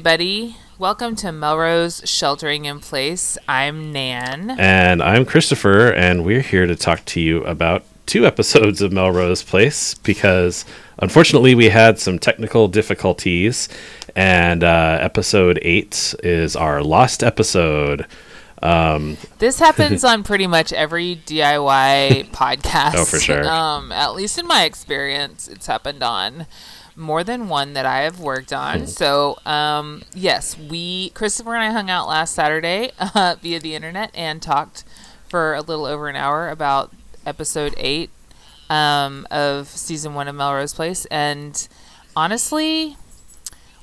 Everybody. Welcome to Melrose Sheltering in Place. I'm Nan. And I'm Christopher, and we're here to talk to you about two episodes of Melrose Place because unfortunately we had some technical difficulties, and uh, episode eight is our lost episode. Um, this happens on pretty much every DIY podcast. Oh, for sure. Um, at least in my experience, it's happened on more than one that I have worked on. So, um, yes, we, Christopher and I hung out last Saturday uh, via the internet and talked for a little over an hour about episode eight um, of season one of Melrose Place. And honestly,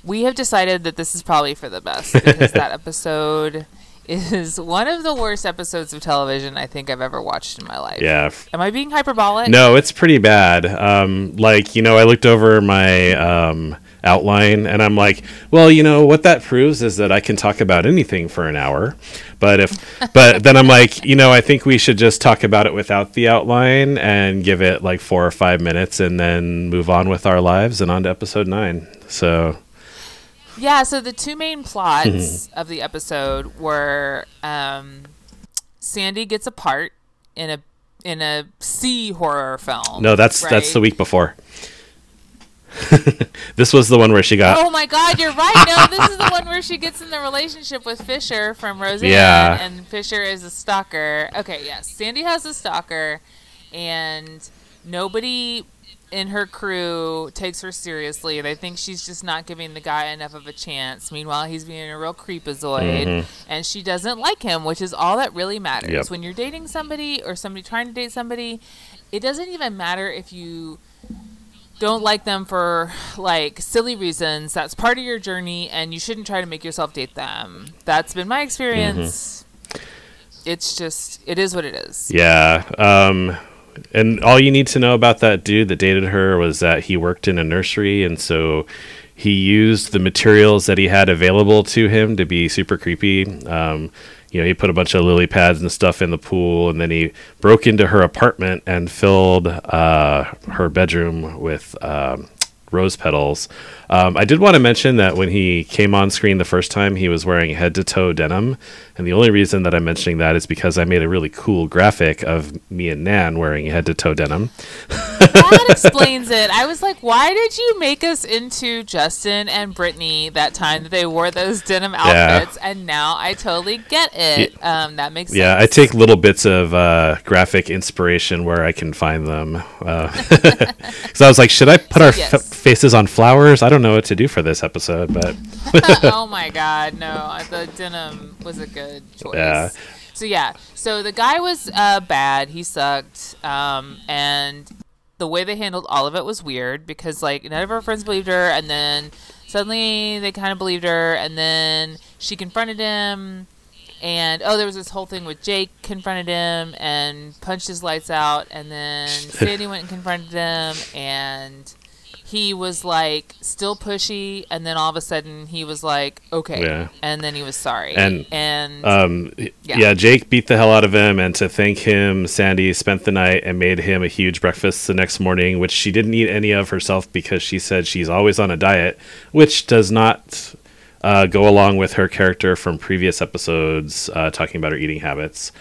we have decided that this is probably for the best because that episode is one of the worst episodes of television I think I've ever watched in my life. yeah. Am I being hyperbolic? No, it's pretty bad. Um, like, you know, I looked over my um, outline and I'm like, well, you know, what that proves is that I can talk about anything for an hour. But if, but then I'm like, you know, I think we should just talk about it without the outline and give it like four or five minutes and then move on with our lives and on to episode nine. So, Yeah, so the two main plots of the episode were um, Sandy gets a part in a in a sea horror film. no, that's, that's the week before. this was the one where she got, Oh my God, you're right. No, this is the one where she gets in the relationship with Fisher from Roseanne, Yeah. and Fisher is a stalker. Okay, yes, Sandy has a stalker, and nobody in her crew takes her seriously. They think she's just not giving the guy enough of a chance. Meanwhile, he's being a real creepazoid, and she doesn't like him, which is all that really matters. Yep. When you're dating somebody or somebody trying to date somebody, it doesn't even matter if you don't like them for like silly reasons. That's part of your journey, and you shouldn't try to make yourself date them. That's been my experience. It's just, it is what it is. Yeah. Um, and all you need to know about that dude that dated her was that he worked in a nursery, and so he used the materials that he had available to him to be super creepy. Um, you know, he put a bunch of lily pads and stuff in the pool, and then he broke into her apartment and filled uh, her bedroom with um, rose petals. Um, I did want to mention that when he came on screen the first time, he was wearing head to toe denim. And the only reason that I'm mentioning that is because I made a really cool graphic of me and Nan wearing head to toe denim. That explains it. I was like, why did you make us into Justin and Brittany that time that they wore those denim outfits? And now I totally get it. Um, that makes Yeah, I take little bits of uh, graphic inspiration where I can find them. Because I was like, should I put our Yes. f- faces on flowers? I don't know what to do for this episode, but oh my god, no! The denim was a good choice. Yeah. So yeah, so the guy was uh, bad. He sucked, um, and the way they handled all of it was weird because like none of her friends believed her, and then suddenly they kind of believed her, and then she confronted him. And oh, there was this whole thing with Jake confronted him and punched his lights out, and then Sandy went and confronted him, and he was like still pushy, and then all of a sudden he was like okay, Yeah. and then he was sorry, And, and um, Yeah. yeah. Jake beat the hell out of him, and to thank him, Sandy spent the night and made him a huge breakfast the next morning, which she didn't eat any of herself because she said she's always on a diet, which does not uh, go along with her character from previous episodes uh, talking about her eating habits.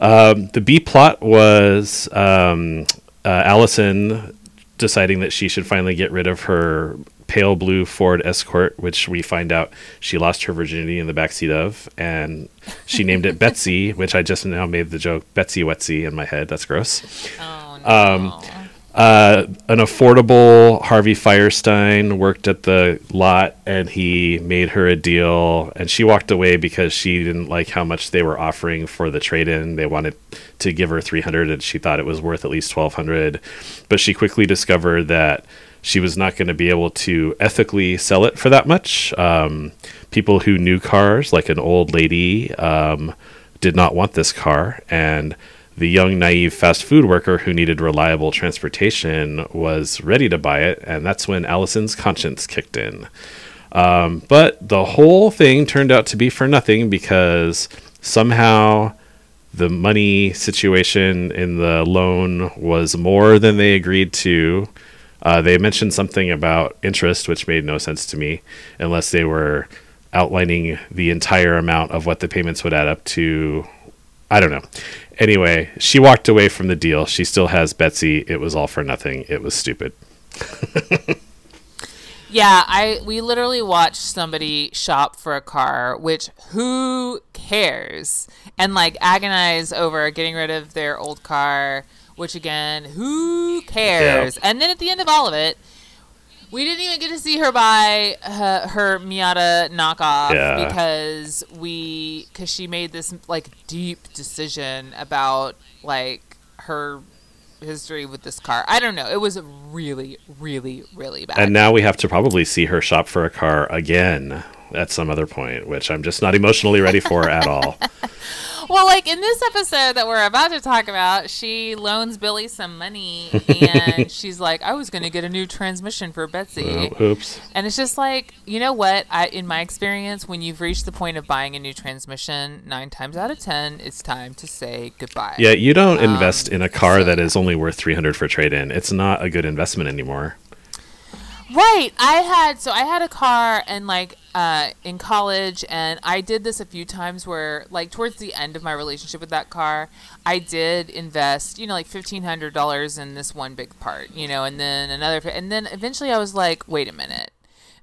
Um, the B plot was um, uh, Allison deciding that she should finally get rid of her pale blue Ford Escort, which we find out she lost her virginity in the backseat of, and she named it Betsy, which I just now made the joke Betsy Wetsy in my head. That's gross. oh no. um, Uh, an affordable Harvey Fierstein worked at the lot and he made her a deal and she walked away because she didn't like how much they were offering for the trade-in. They wanted to give her 300 and she thought it was worth at least 1200. But she quickly discovered that she was not going to be able to ethically sell it for that much. Um, people who knew cars, like an old lady, um, did not want this car and the young naive fast food worker who needed reliable transportation was ready to buy it and that's when allison's conscience kicked in um, but the whole thing turned out to be for nothing because somehow the money situation in the loan was more than they agreed to Uh, they mentioned something about interest, which made no sense to me, unless they were outlining the entire amount of what the payments would add up to. I don't know. Anyway, she walked away from the deal. She still has Betsy. It was all for nothing. It was stupid. Yeah, I we literally watched somebody shop for a car, which who cares? And like agonize over getting rid of their old car, which again, who cares? Yeah. And then at the end of all of it, we didn't even get to see her buy uh, her Miata knockoff Yeah. because we because she made this like deep decision about like her history with this car. I don't know. It was really, really, really bad. And now we have to probably see her shop for a car again at some other point, which I'm just not emotionally ready for at all. Well, like in this episode that we're about to talk about, she loans Billy some money and she's like, I was going to get a new transmission for Betsy. Oh, oops. And it's just like, you know what? I in my experience, when you've reached the point of buying a new transmission, 9 times out of 10, it's time to say goodbye. Yeah, you don't invest Um, in a car that is only worth 300 for trade in. It's not a good investment anymore. Right. I had so I had a car and like uh, in college, and I did this a few times where like towards the end of my relationship with that car, I did invest, you know, like fifteen hundred dollars in this one big part, you know, and then another, and then eventually I was like, wait a minute.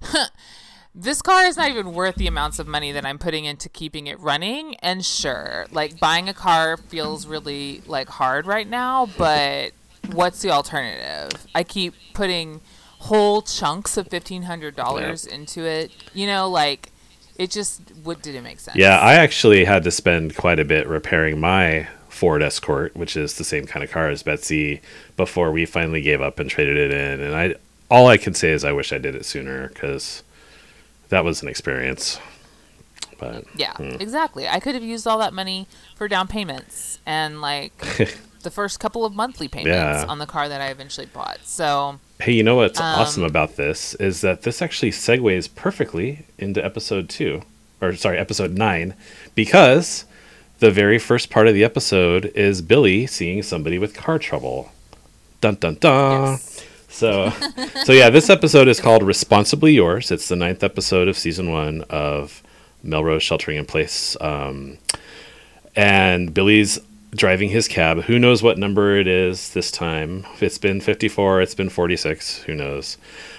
This car is not even worth the amounts of money that I'm putting into keeping it running. And sure, like buying a car feels really like hard right now, but what's the alternative? I keep putting whole chunks of fifteen hundred dollars into it. You know, like it just what did it make sense? Yeah, I actually had to spend quite a bit repairing my Ford Escort, which is the same kind of car as Betsy, before we finally gave up and traded it in. And I, all I can say is I wish I did it sooner because that was an experience. But Yeah, hmm. exactly. I could have used all that money for down payments and like the first couple of monthly payments Yeah. on the car that I eventually bought. So hey, you know what's Um, awesome about this is that this actually segues perfectly into episode two, or sorry, episode nine, because the very first part of the episode is Billy seeing somebody with car trouble. Dun dun dun. Yes. So, so yeah, this episode is called "Responsibly Yours." It's the ninth episode of season one of Melrose Sheltering in Place, um, and Billy's driving his cab. Who knows what number it is this time? If it's been fifty-four, it's been forty-six. Who knows?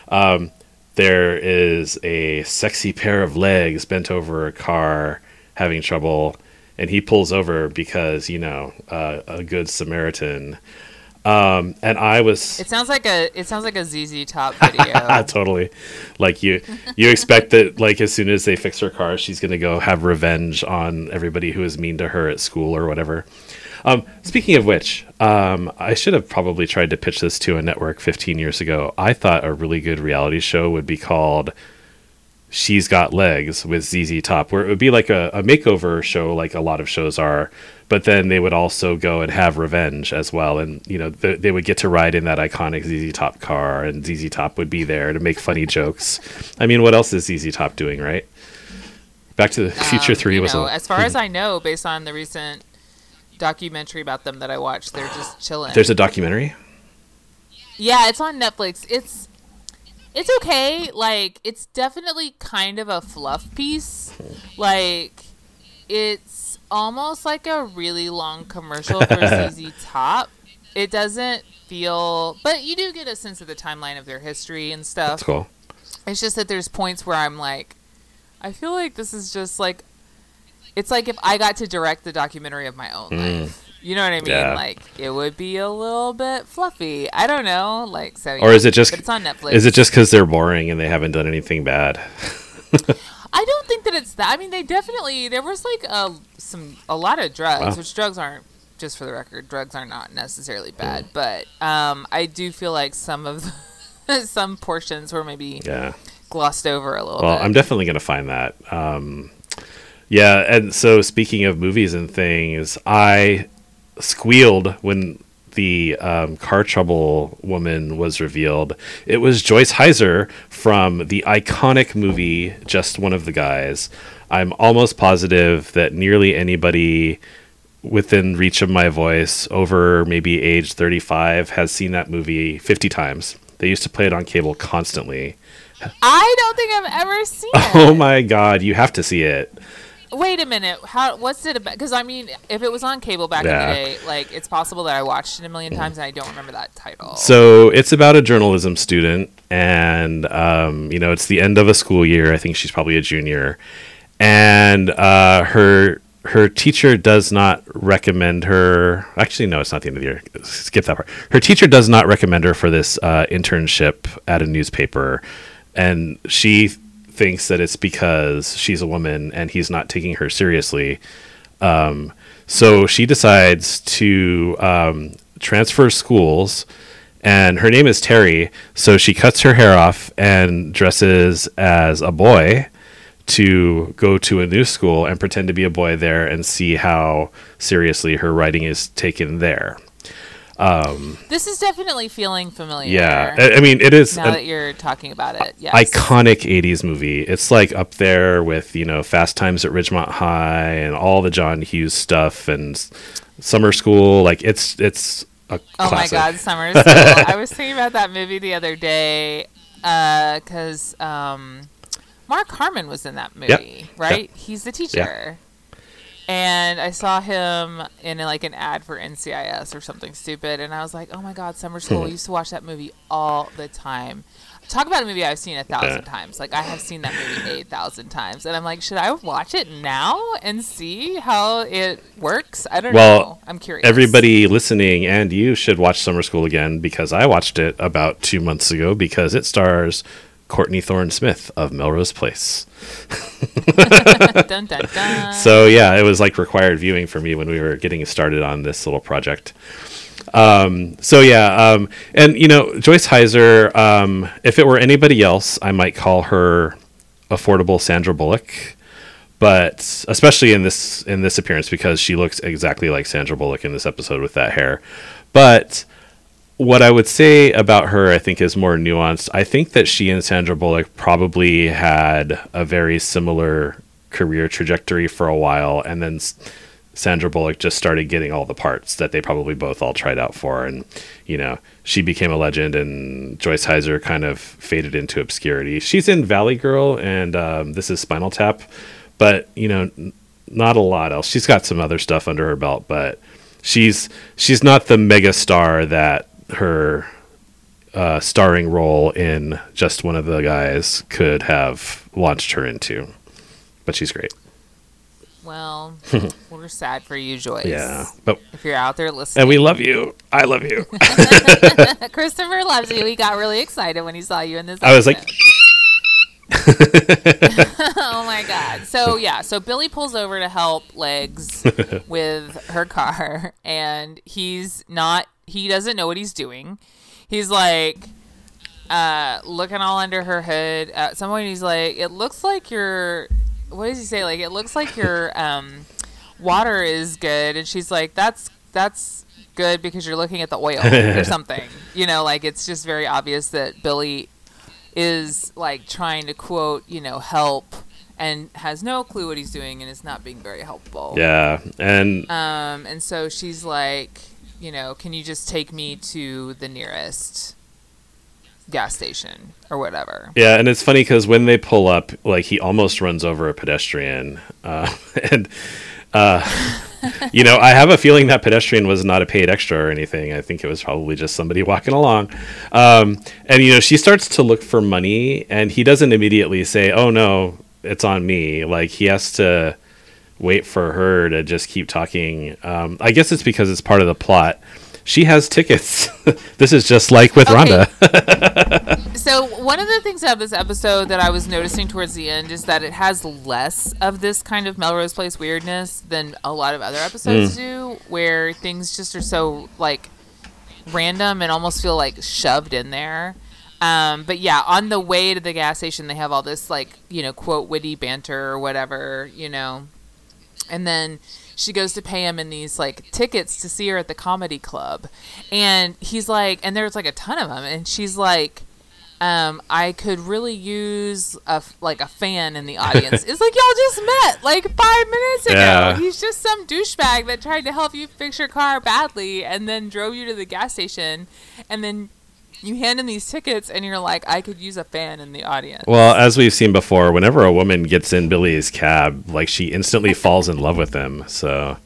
Um, there is a sexy pair of legs bent over a car, having trouble, and he pulls over because you know uh, a good Samaritan. Um, and I was it sounds like a it sounds like a ZZ Top video. totally like you you expect that like as soon as they fix her car she's gonna go have revenge on everybody who was mean to her at school or whatever um, speaking of which um, i should have probably tried to pitch this to a network 15 years ago i thought a really good reality show would be called she's got legs with ZZ Top, where it would be like a, a makeover show, like a lot of shows are, but then they would also go and have revenge as well, and you know th- they would get to ride in that iconic ZZ Top car, and ZZ Top would be there to make funny jokes. I mean, what else is ZZ Top doing, right? Back to the Future Um, Three was know, a, as far as I know, based on the recent documentary about them that I watched, they're just chilling. there's a documentary. yeah, it's on Netflix. It's it's okay. Like it's definitely kind of a fluff piece. Like it's almost like a really long commercial for ZZ Top. It doesn't feel, but you do get a sense of the timeline of their history and stuff. That's cool. It's just that there's points where I'm like, I feel like this is just like, it's like if I got to direct the documentary of my own life. You know what I mean? Yeah. Like it would be a little bit fluffy. I don't know. Like so. Or yeah. is it just But it's on Netflix. Is it just because they're boring and they haven't done anything bad? I don't think that it's that. I mean, they definitely there was like a some a lot of drugs, Wow. which drugs aren't. Just for the record, drugs are not necessarily bad, but um, I do feel like some of the, some portions were maybe Yeah. glossed over a little Well, bit. I'm definitely going to find that. Um, yeah, and so speaking of movies and things, I squealed when the um, car trouble woman was revealed. It was Joyce Hyser from the iconic movie Just One of the Guys. I'm almost positive that nearly anybody within reach of my voice over maybe age 35 has seen that movie 50 times They used to play it on cable constantly. I don't think I've ever seen it. Oh my god, you have to see it. Wait a minute. How? What's it about? Because I mean, if it was on cable back Yeah. in the day, like it's possible that I watched it a million times and I don't remember that title. So it's about a journalism student, and um, you know it's the end of a school year. I think she's probably a junior, and uh, her her teacher does not recommend her. Actually, no, it's not the end of the year. Skip that part. Her teacher does not recommend her for this uh, internship at a newspaper, and she thinks that it's because she's a woman and he's not taking her seriously. Um, so she decides to um, transfer schools, and her name is Terry. So she cuts her hair off and dresses as a boy to go to a new school and pretend to be a boy there and see how seriously her writing is taken there. This is definitely feeling familiar. Yeah, I, I mean, it is Now an that you're talking about it, yes. iconic 80s movie. It's like up there with, you know, Fast Times at Ridgemont High and all the John Hughes stuff and Summer School. Like it's it's a Oh classic. my God, Summer School. I was thinking about that movie the other day because um, Mark Harmon was in that movie, right? He's the teacher. And I saw him in like an ad for NCIS or something stupid, and I was like, "Oh my God, Summer School!" I hmm. used to watch that movie all the time. Talk about a movie I've seen a thousand times. Like I have seen that movie eight thousand times, and I'm like, should I watch it now and see how it works? I don't Well, know. I'm curious. Everybody listening and you should watch Summer School again because I watched it about two months ago because it stars Courtney Thorne Smith of Melrose Place. dun, dun, dun. So yeah, it was like required viewing for me when we were getting started on this little project. Um, so yeah, um, and you know Joyce Hyser. Um, if it were anybody else, I might call her affordable Sandra Bullock, but especially in this in this appearance because she looks exactly like Sandra Bullock in this episode with that hair. But what I would say about her, I think, is more nuanced. I think that she and Sandra Bullock probably had a very similar career trajectory for a while, and then Sandra Bullock just started getting all the parts that they probably both all tried out for, and you know, she became a legend, and Joyce Hyser kind of faded into obscurity. She's in Valley Girl, and um, this is Spinal Tap, but you know, n- not a lot else. She's got some other stuff under her belt, but she's she's not the mega star that her uh, starring role in just one of the guys could have launched her into. But she's great. Well, we're sad for you, Joyce. Yeah. But If you're out there listening, and we love you. I love you. Christopher loves you. He got really excited when he saw you in this. I was like, episode. oh my god. So yeah, so Billy pulls over to help Legs with her car, and he's not. He doesn't know what he's doing. He's like. Uh, looking all under her hood. At some point, he's like, "It looks like your, what does he say? Like, it looks like your um, water is good." And she's like, "That's that's good because you're looking at the oil or something." You know, like it's just very obvious that Billy is like trying to quote, you know, help and has no clue what he's doing and is not being very helpful. yeah. And Um, and so she's like, you know, can you just take me to the nearest gas station or whatever? Yeah, and it's funny because when they pull up, like he almost runs over a pedestrian, uh, and uh, you know, I have a feeling that pedestrian was not a paid extra or anything. I think it was probably just somebody walking along. Um, and you know, she starts to look for money, and he doesn't immediately say, "Oh no, it's on me." Like he has to wait for her to just keep talking. Um, I guess it's because it's part of the plot. She has tickets. this is just like with Okay. Rhonda. So one of the things about this episode that I was noticing towards the end is that it has less of this kind of Melrose Place weirdness than a lot of other episodes do, where things just are so like random and almost feel like shoved in there. Um, but yeah, on the way to the gas station, they have all this like you know quote witty banter or whatever, you know, and then she goes to pay him in these like tickets to see her at the comedy club and he's like and there's like a ton of them and she's like um, I could really use a like a fan in the audience. it's like y'all just met like five minutes ago. Yeah. He's just some douchebag that tried to help you fix your car badly and then drove you to the gas station, and then you hand him these tickets and you're like, I could use a fan in the audience. Well, as we've seen before, whenever a woman gets in Billy's cab, like she instantly falls in love with him. So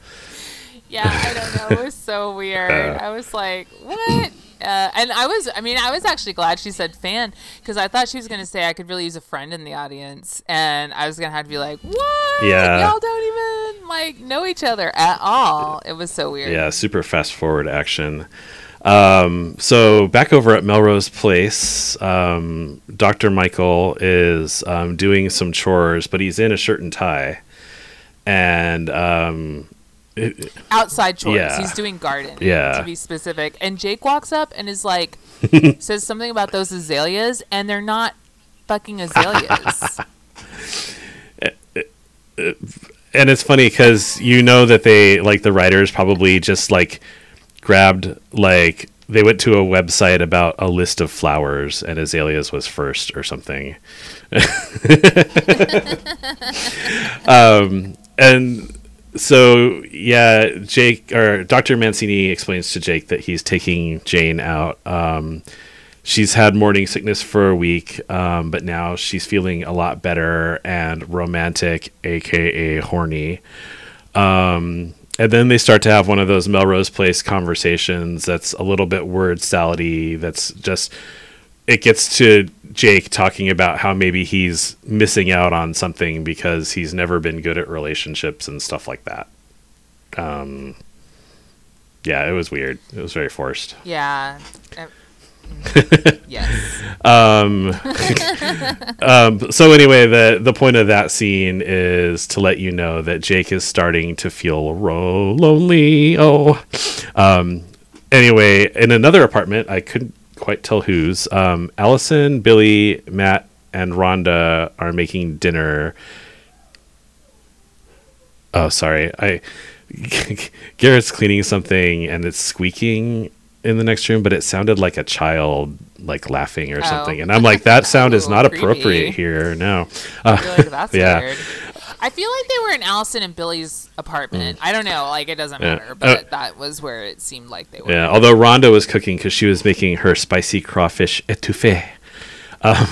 yeah, I don't know. It was so weird. I was like, what? Uh, and I was, I mean, I was actually glad she said fan because I thought she was going to say I could really use a friend in the audience. And I was going to have to be like, what? Yeah. Y'all don't even like know each other at all. It was so weird. yeah, super fast forward action. Um, so back over at Melrose Place, um, Dr. Michael is um, doing some chores, but he's in a shirt and tie. And um, outside chores. Yeah. He's doing garden. Yeah. To be specific. And Jake walks up and is like, says something about those azaleas, and they're not fucking azaleas. and it's funny because you know that they like the writers probably just like grabbed like they went to a website about a list of flowers and azaleas was first or something um, and so yeah jake or dr mancini explains to jake that he's taking jane out um, she's had morning sickness for a week, um, but now she's feeling a lot better and romantic, aka horny. Um, and then they start to have one of those Melrose Place conversations that's a little bit word salady. That's just it gets to Jake talking about how maybe he's missing out on something because he's never been good at relationships and stuff like that. Um, yeah, it was weird. It was very forced. yeah. Yes. Um, um, so anyway, the the point of that scene is to let you know that Jake is starting to feel ro- lonely. Oh, um, anyway, in another apartment, I couldn't quite tell whose. Um, Allison, Billy, Matt, and Rhonda are making dinner. Oh, sorry, I. Garrett's cleaning something and it's squeaking in the next room, but it sounded like a child like laughing or Oh. something. And I'm like, that sound is not creepy. appropriate here. No. Uh, I feel like that's Yeah. weird. I feel like they were in Allison and Billy's apartment. I don't know, like it doesn't Mm. Yeah. matter, Uh, but that was where it seemed like they were. yeah. Although Rhonda was cooking because she was making her spicy crawfish etouffee. Um,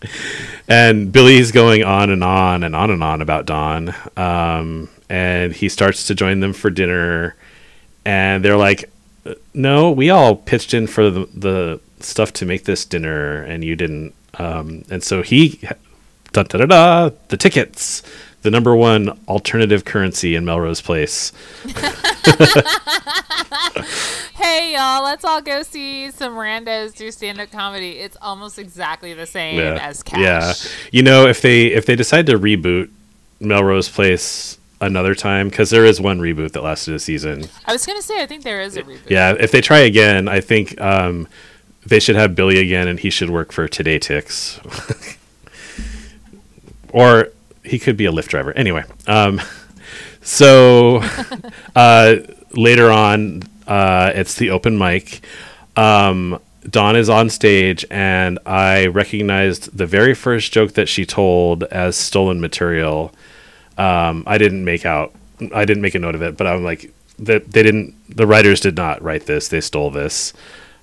and Billy's going on and on and on and on about Dawn. Um, and he starts to join them for dinner. And they're like, no, we all pitched in for the, the stuff to make this dinner, and you didn't. Um, and so he, da da da da, the tickets, the number one alternative currency in Melrose Place. Hey y'all, let's all go see some randos do stand up comedy. It's almost exactly the same as cash. Yeah, you know, if they if they decide to reboot Melrose Place another time, because there is one reboot that lasted a season. I was gonna say I think there is a reboot. Yeah, if they try again, I think um, they should have Billy again, and he should work for TodayTix, or he could be a Lyft driver. Anyway, um, so uh, later on, uh, it's the open mic. Um, Dawn is on stage, and I recognized the very first joke that she told as stolen material. Um, I didn't make out. I didn't make a note of it, but I'm like that they didn't. The writers did not write this. They stole this.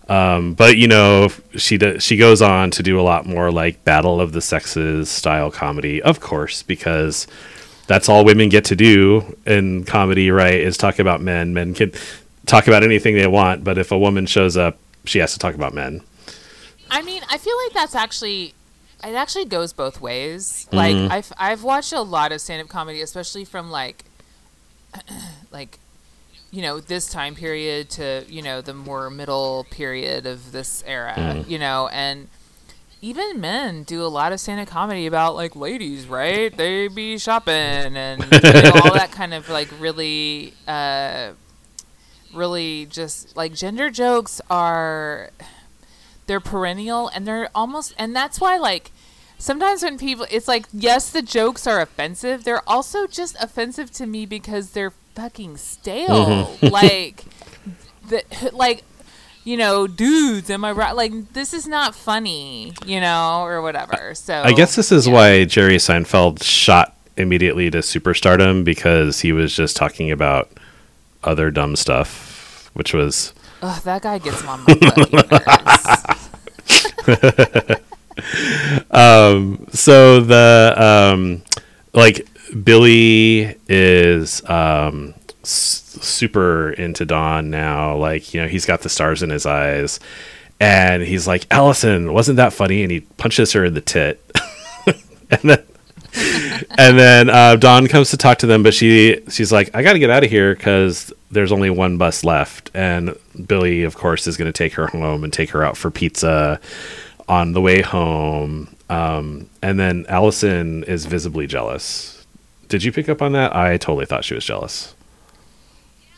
Um, but you know, she does. she goes on to do a lot more like Battle of the Sexes style comedy, of course, because that's all women get to do in comedy, right? Is talk about men. Men can talk about anything they want, but if a woman shows up, she has to talk about men. I mean, I feel like that's actually it actually goes both ways. Like I've I've watched a lot of stand up comedy, especially from like like you know this time period to you know the more middle period of this era. You know, and even men do a lot of stand up comedy about like ladies, right? They be shopping and you know, all that kind of like really uh really just like gender jokes are they're perennial and they're almost and that's why like sometimes when people it's like yes the jokes are offensive. They're also just offensive to me because they're fucking stale. Mm-hmm. Like the like you know dudes am i right like this is not funny you know or whatever. So I guess this is yeah. why Jerry Seinfeld shot immediately to superstardom because he was just talking about other dumb stuff, which was Ugh, that guy gets on my nerves. So the um like billy is um s- super into dawn now. Like you know he's got the stars in his eyes. And he's like allison wasn't that funny? And he punches her in the tit. And then and then uh, Dawn comes to talk to them, but she she's like, I got to get out of here because there's only one bus left, and Billy, of course, is going to take her home and take her out for pizza on the way home. Um, and then Allison is visibly jealous. Did you pick up on that? I totally thought she was jealous.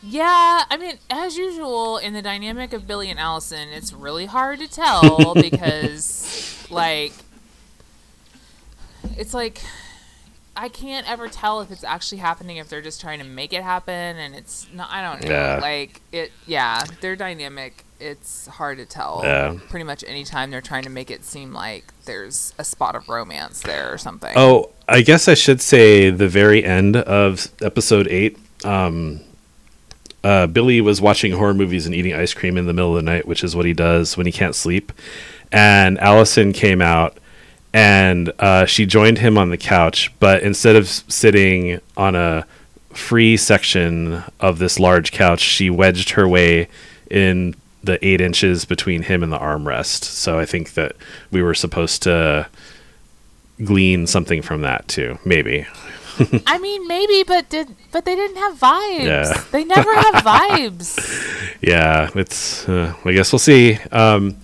Yeah, I mean, as usual, in the dynamic of Billy and Allison, it's really hard to tell because, like, it's like I can't ever tell if it's actually happening if they're just trying to make it happen and it's not I don't know. Yeah. Like it yeah, their dynamic it's hard to tell. Yeah. Pretty much anytime they're trying to make it seem like there's a spot of romance there or something. Oh, I guess I should say the very end of episode eight. Um, uh, Billy was watching horror movies and eating ice cream in the middle of the night, which is what he does when he can't sleep. And Allison came out and uh, she joined him on the couch, but instead of sitting on a free section of this large couch, she wedged her way in the eight inches between him and the armrest. So I think that we were supposed to glean something from that too, maybe. I mean maybe but did but they didn't have vibes. Yeah. They never have vibes. Yeah, it's. Uh, I guess we'll see. Um,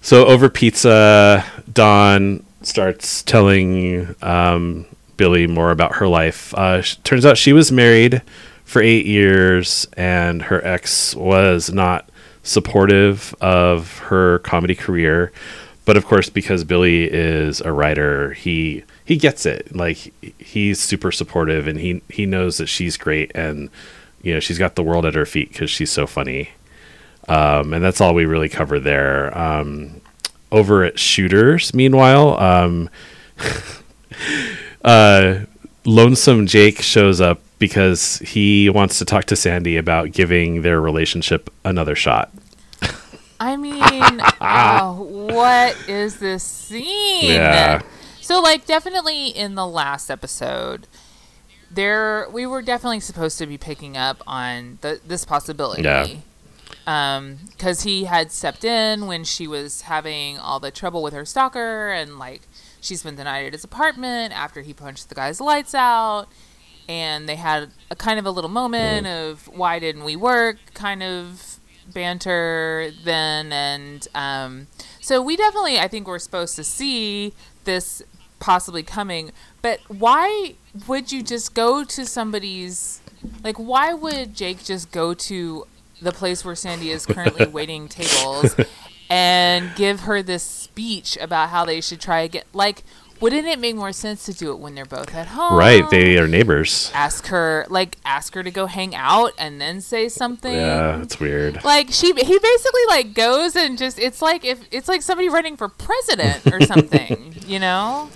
so over pizza, Dawn starts telling um, Billy more about her life. Uh, sh- turns out she was married for eight years, and her ex was not supportive of her comedy career. But of course, because Billy is a writer, he he gets it. Like he's super supportive, and he he knows that she's great, and you know she's got the world at her feet because she's so funny. Um, and that's all we really cover there. Um, over at Shooters, meanwhile, um, uh, Lonesome Jake shows up because he wants to talk to Sandy about giving their relationship another shot. I mean, oh, what is this scene? Yeah. So, like, definitely in the last episode, there we were definitely supposed to be picking up on the, this possibility. Yeah. Um, because he had stepped in when she was having all the trouble with her stalker, and like she's been denied at his apartment after he punched the guy's lights out. And they had a kind of a little moment of why didn't we work kind of banter then, and um, so we definitely I think we're supposed to see this possibly coming. But why would you just go to somebody's like? Why would Jake just go to the place where Sandy is currently waiting tables and give her this speech about how they should try again? Like, wouldn't it make more sense to do it when they're both at home? Right, they are neighbors. ask her like ask her to go hang out and then say something. Yeah, it's weird. Like she, he basically like goes and just it's like if it's like somebody running for president or something, you know.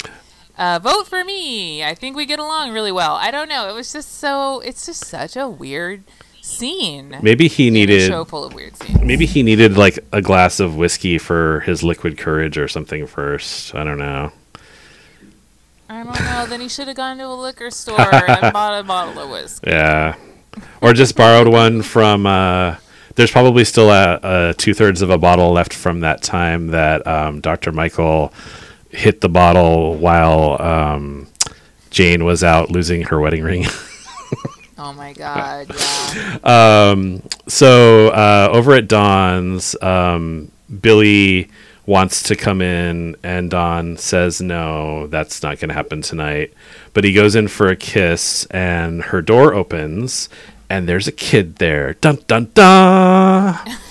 Uh, vote for me. I think we get along really well. I don't know. It was just so. It's just such a weird scene. Maybe he needed show full of weird scenes. maybe he needed like a glass of whiskey for his liquid courage or something first. I don't know. I don't know. Then he should have gone to a liquor store and bought a bottle of whiskey. Yeah, or just borrowed one from. Uh, there's probably still a, a two thirds of a bottle left from that time that um, Dr. Michael hit the bottle while um, Jane was out losing her wedding ring. Oh my god. Yeah. um, so uh, over at Dawn's, um, Billy wants to come in, and Dawn says no, that's not going to happen tonight. But he goes in for a kiss, and her door opens, and there's a kid there. Dun dun dun.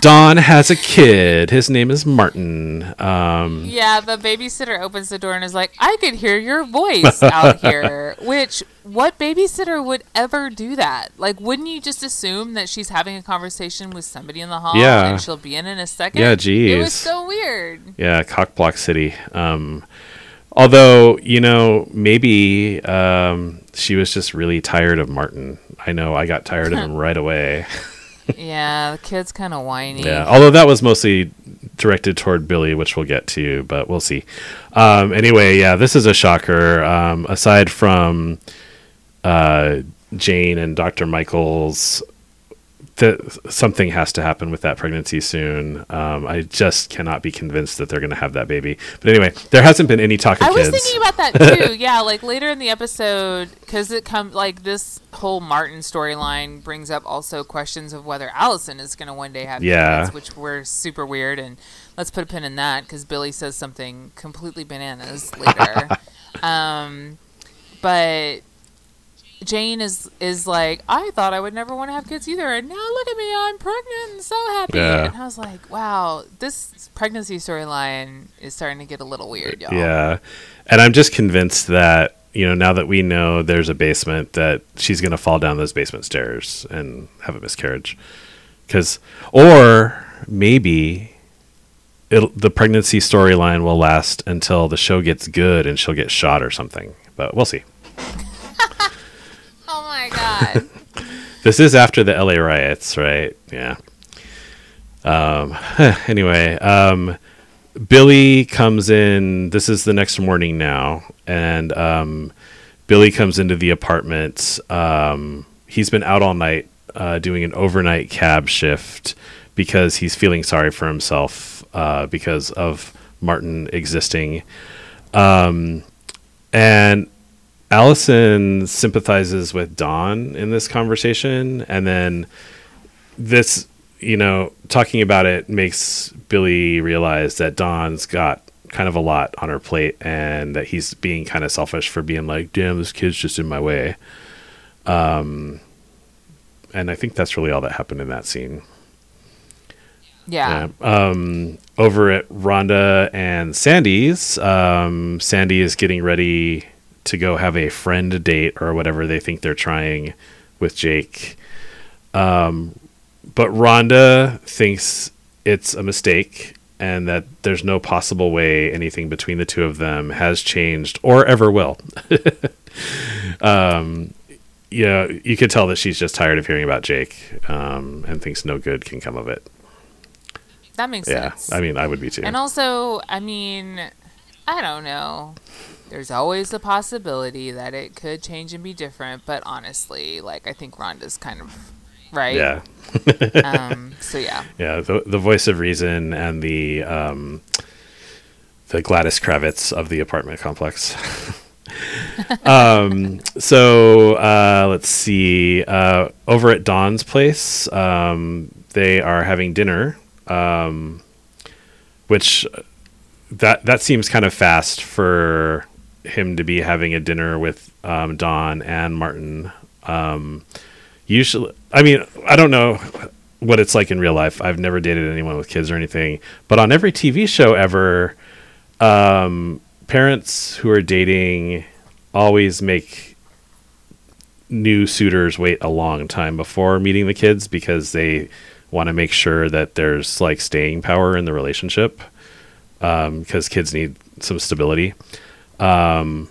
Dawn has a kid. His name is Martin. Um, Yeah, the babysitter opens the door and is like, I could hear your voice out here. Which, what babysitter would ever do that? Like, wouldn't you just assume that she's having a conversation with somebody in the hall Yeah. and she'll be in in a second? Yeah, geez. It was so weird. Yeah, Cockblock City. Um, although you know, maybe um, she was just really tired of Martin. I know I got tired of him right away. Yeah, the kid's kind of whiny. Yeah, although that was mostly directed toward Billy, which we'll get to, but we'll see. Um, anyway, yeah, this is a shocker. Um, aside from uh, Jane and Dr. Michaels, that something has to happen with that pregnancy soon. Um, I just cannot be convinced that they're going to have that baby. But anyway, there hasn't been any talk of I kids. I was thinking about that too. yeah, like later in the episode, because it comes like this whole Martin storyline brings up also questions of whether Allison is going to one day have Yeah. kids, which were super weird. And let's put a pin in that because Billy says something completely bananas later. um, but Jane is is like, I thought I would never want to have kids either, and now look at me, I'm pregnant and so happy. Yeah. And I was like, wow, this pregnancy storyline is starting to get a little weird, y'all. Yeah. And I'm just convinced that, you know, now that we know there's a basement, that she's going to fall down those basement stairs and have a miscarriage. Because, or maybe it'll, the pregnancy storyline will last until the show gets good and she'll get shot or something. But we'll see. My god. This is after the LA riots, right? Yeah. Um, anyway, um, Billy comes in. This is the next morning now, and um, Billy comes into the apartment. Um, he's been out all night uh, doing an overnight cab shift because he's feeling sorry for himself uh, because of Martin existing. Um, and Allison sympathizes with Dawn in this conversation, and then this, you know, talking about it makes Billy realize that Dawn's got kind of a lot on her plate, and that he's being kind of selfish for being like, "Damn, this kid's just in my way." Um, and I think that's really all that happened in that scene. Yeah. Yeah. Um, over at Rhonda and Sandy's, um, Sandy is getting ready to go have a friend date or whatever they think they're trying with Jake. Um, but Rhonda thinks it's a mistake and that there's no possible way anything between the two of them has changed or ever will. um, yeah, you could tell that she's just tired of hearing about Jake um, and thinks no good can come of it. That makes Yeah, sense. I mean, I would be too. and also, I mean, I don't know. There's always the possibility that it could change and be different, but honestly, like I think Rhonda's kind of right. yeah, Um, so yeah. yeah. The, the voice of reason and the um, the Gladys Kravitz of the apartment complex. um, so uh, let's see. Uh, over at Dawn's place, um, they are having dinner, um, which that that seems kind of fast for him to be having a dinner with um, Dawn and Martin. Um, usually, I mean, I don't know what it's like in real life. I've never dated anyone with kids or anything, but on every TV show ever, um, parents who are dating always make new suitors wait a long time before meeting the kids because they want to make sure that there's like staying power in the relationship because kids need some stability. Um,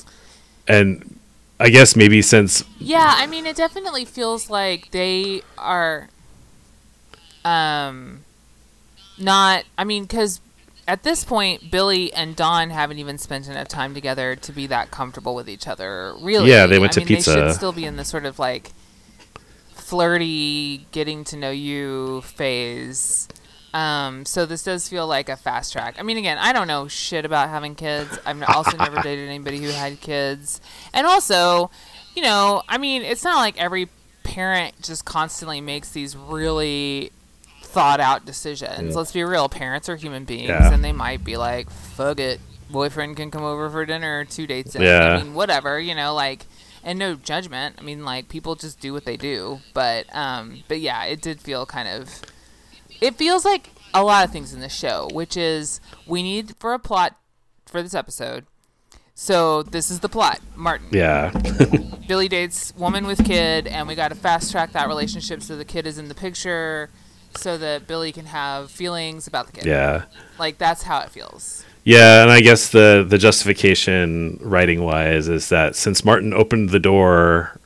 and I guess maybe since Yeah, I mean, it definitely feels like they are, um, not. I mean, because at this point, Billy and Dawn haven't even spent enough time together to be that comfortable with each other. Really? Yeah, they went I to mean, They pizza. should still be in the sort of like flirty, getting to know you phase. Um, so this does feel like a fast track. I mean, again, I don't know shit about having kids. I've also never dated anybody who had kids, and also, you know, I mean, it's not like every parent just constantly makes these really thought out decisions. Let's be real, parents are human beings, Yeah. and they might be like, "Fuck it, boyfriend can come over for dinner two dates in." Yeah. I mean, whatever, you know, like. And no judgment. I mean, like people just do what they do. But, um, but yeah, it did feel kind of it feels like a lot of things in this show, which is we need for a plot for this episode. So this is the plot. Martin, yeah, Billy dates woman with kid, and we got to fast track that relationship so the kid is in the picture, so that Billy can have feelings about the kid. yeah. like that's how it feels. Yeah, and I guess the the justification writing wise is that since Martin opened the door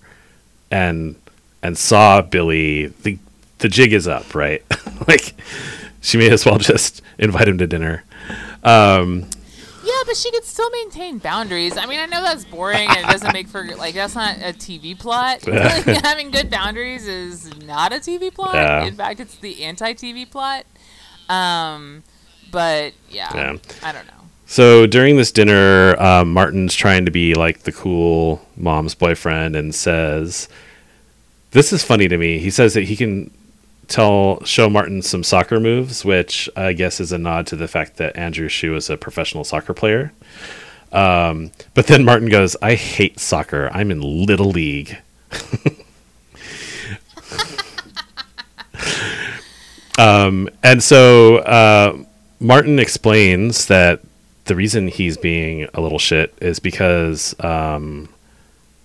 and and saw Billy, the the jig is up, right? like she may as well just invite him to dinner. Um, Yeah, but she could still maintain boundaries. I mean, I know that's boring and it doesn't make for like that's not a TV plot. Having good boundaries is not a TV plot. Yeah. In fact, it's the anti-TV plot. Um, but yeah, Yeah. I don't know. So during this dinner, um, Martin's trying to be like the cool mom's boyfriend and says, "This is funny to me." He says that he can tell show Martin some soccer moves, which I guess is a nod to the fact that Andrew Shue is a professional soccer player. Um, but then Martin goes, "I hate soccer. I'm in little league." um, and so uh, Martin explains that the reason he's being a little shit is because um,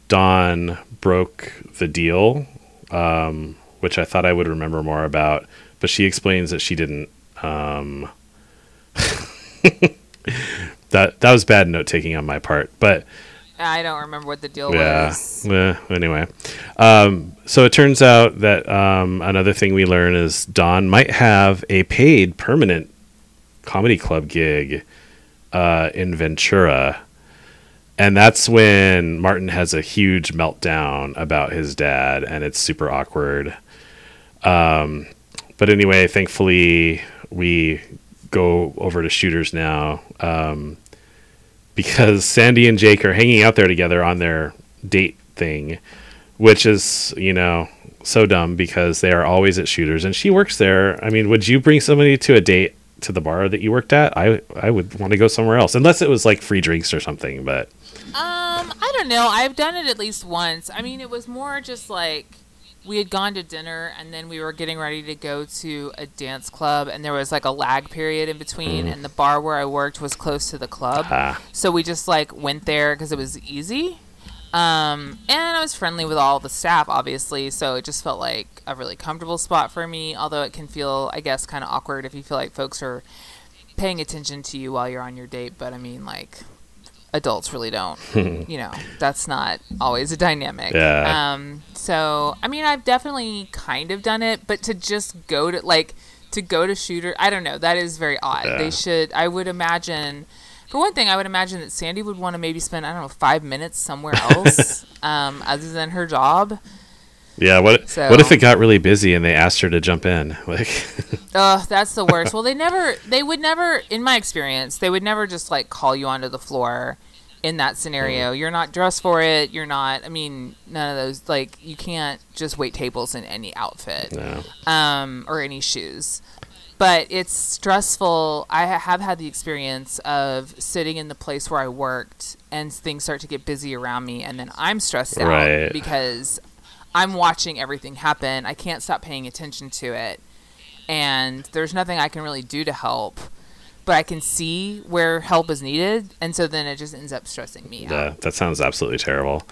Dawn broke the deal, um, which I thought I would remember more about, but she explains that she didn't. Um, that that was bad note taking on my part, but I don't remember what the deal yeah. was. eh, anyway, um, so it turns out that um, another thing we learn is Dawn might have a paid permanent comedy club gig uh, in Ventura. And that's when Martin has a huge meltdown about his dad, and it's super awkward. Um, but anyway, thankfully, we go over to Shooters now um, because Sandy and Jake are hanging out there together on their date thing, which is, you know, so dumb because they are always at Shooters, and she works there. I mean, would you bring somebody to a date to the bar that you worked at? I I would want to go somewhere else, unless it was like free drinks or something. But Um, I don't know. I've done it at least once. I mean, it was more just like we had gone to dinner and then we were getting ready to go to a dance club and there was like a lag period in between and the bar where I worked was close to the club. Ah. So we just like went there cuz it was easy. Um, and I was friendly with all the staff obviously, so it just felt like a really comfortable spot for me, although it can feel I guess kind of awkward if you feel like folks are paying attention to you while you're on your date, but I mean like adults really don't you know that's not always a dynamic Yeah. um so i mean i've definitely kind of done it but to just go to like to go to shooter i don't know that is very odd Yeah. they should i would imagine for one thing i would imagine that sandy would want to maybe spend i don't know five minutes somewhere else um other than her job yeah, what So- what if it got really busy and they asked her to jump in? Like, Ugh, that's the worst. well, they never, they would never, in my experience, they would never just like call you onto the floor in that scenario. You're not dressed for it. You're not, I mean, none of those, like, you can't just wait tables in any outfit no. um, or any shoes. But it's stressful. I have had the experience of sitting in the place where I worked and things start to get busy around me, and then I'm stressed out because I'm watching everything happen. I can't stop paying attention to it. And there's nothing I can really do to help, but I can see where help is needed. And so then it just ends up stressing me out. Yeah, that sounds absolutely terrible.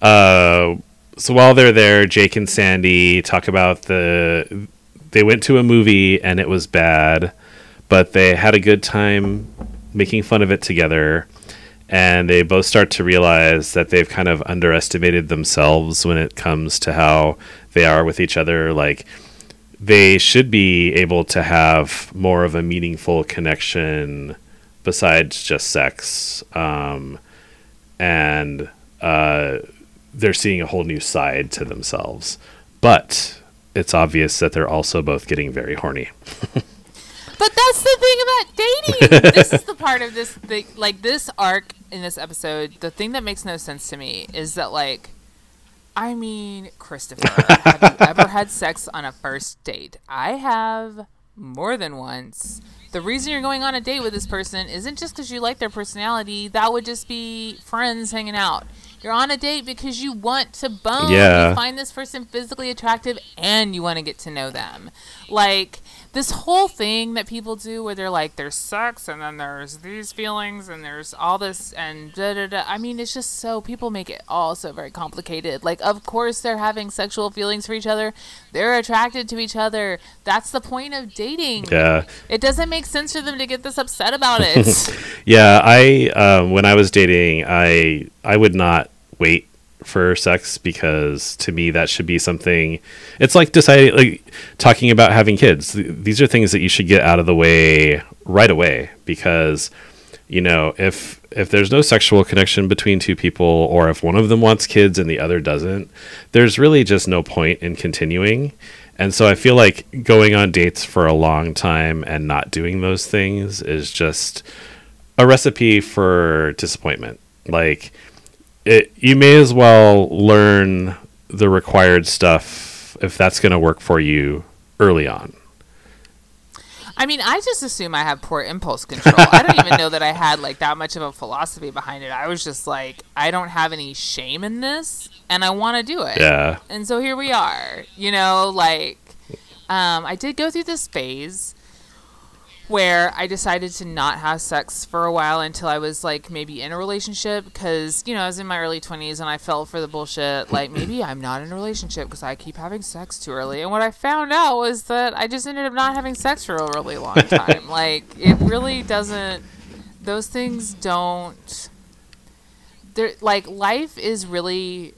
Uh, so while they're there, Jake and Sandy talk about the. They went to a movie and it was bad, but they had a good time making fun of it together. And they both start to realize that they've kind of underestimated themselves when it comes to how they are with each other. Like, they should be able to have more of a meaningful connection besides just sex. Um, and uh, they're seeing a whole new side to themselves. But it's obvious that they're also both getting very horny. But that's the thing about dating. this is the part of this thing, like this arc in this episode. The thing that makes no sense to me is that, like, I mean, Christopher, have you ever had sex on a first date? I have more than once. The reason you're going on a date with this person isn't just because you like their personality. That would just be friends hanging out. You're on a date because you want to bone. Yeah. You find this person physically attractive and you want to get to know them. Like this whole thing that people do where they're like there's sex and then there's these feelings and there's all this and da da da. I mean, it's just so people make it all so very complicated. Like of course they're having sexual feelings for each other. They're attracted to each other. That's the point of dating. Yeah. It doesn't make sense for them to get this upset about it. Yeah, I um, when I was dating, I I would not wait for sex because to me that should be something it's like deciding like talking about having kids. Th- these are things that you should get out of the way right away because you know if if there's no sexual connection between two people or if one of them wants kids and the other doesn't there's really just no point in continuing. And so i feel like going on dates for a long time and not doing those things is just a recipe for disappointment. Like it, you may as well learn the required stuff if that's going to work for you early on. I mean, I just assume I have poor impulse control. I don't even know that I had like that much of a philosophy behind it. I was just like, I don't have any shame in this, and I want to do it. Yeah. And so here we are. You know, like, um, I did go through this phase where I decided to not have sex for a while until I was like maybe in a relationship because you know I was in my early 20s and I fell for the bullshit like maybe I'm not in a relationship because I keep having sex too early. And what I found out was that I just ended up not having sex for a really long time. Like it really doesn't those things don't they're like life is really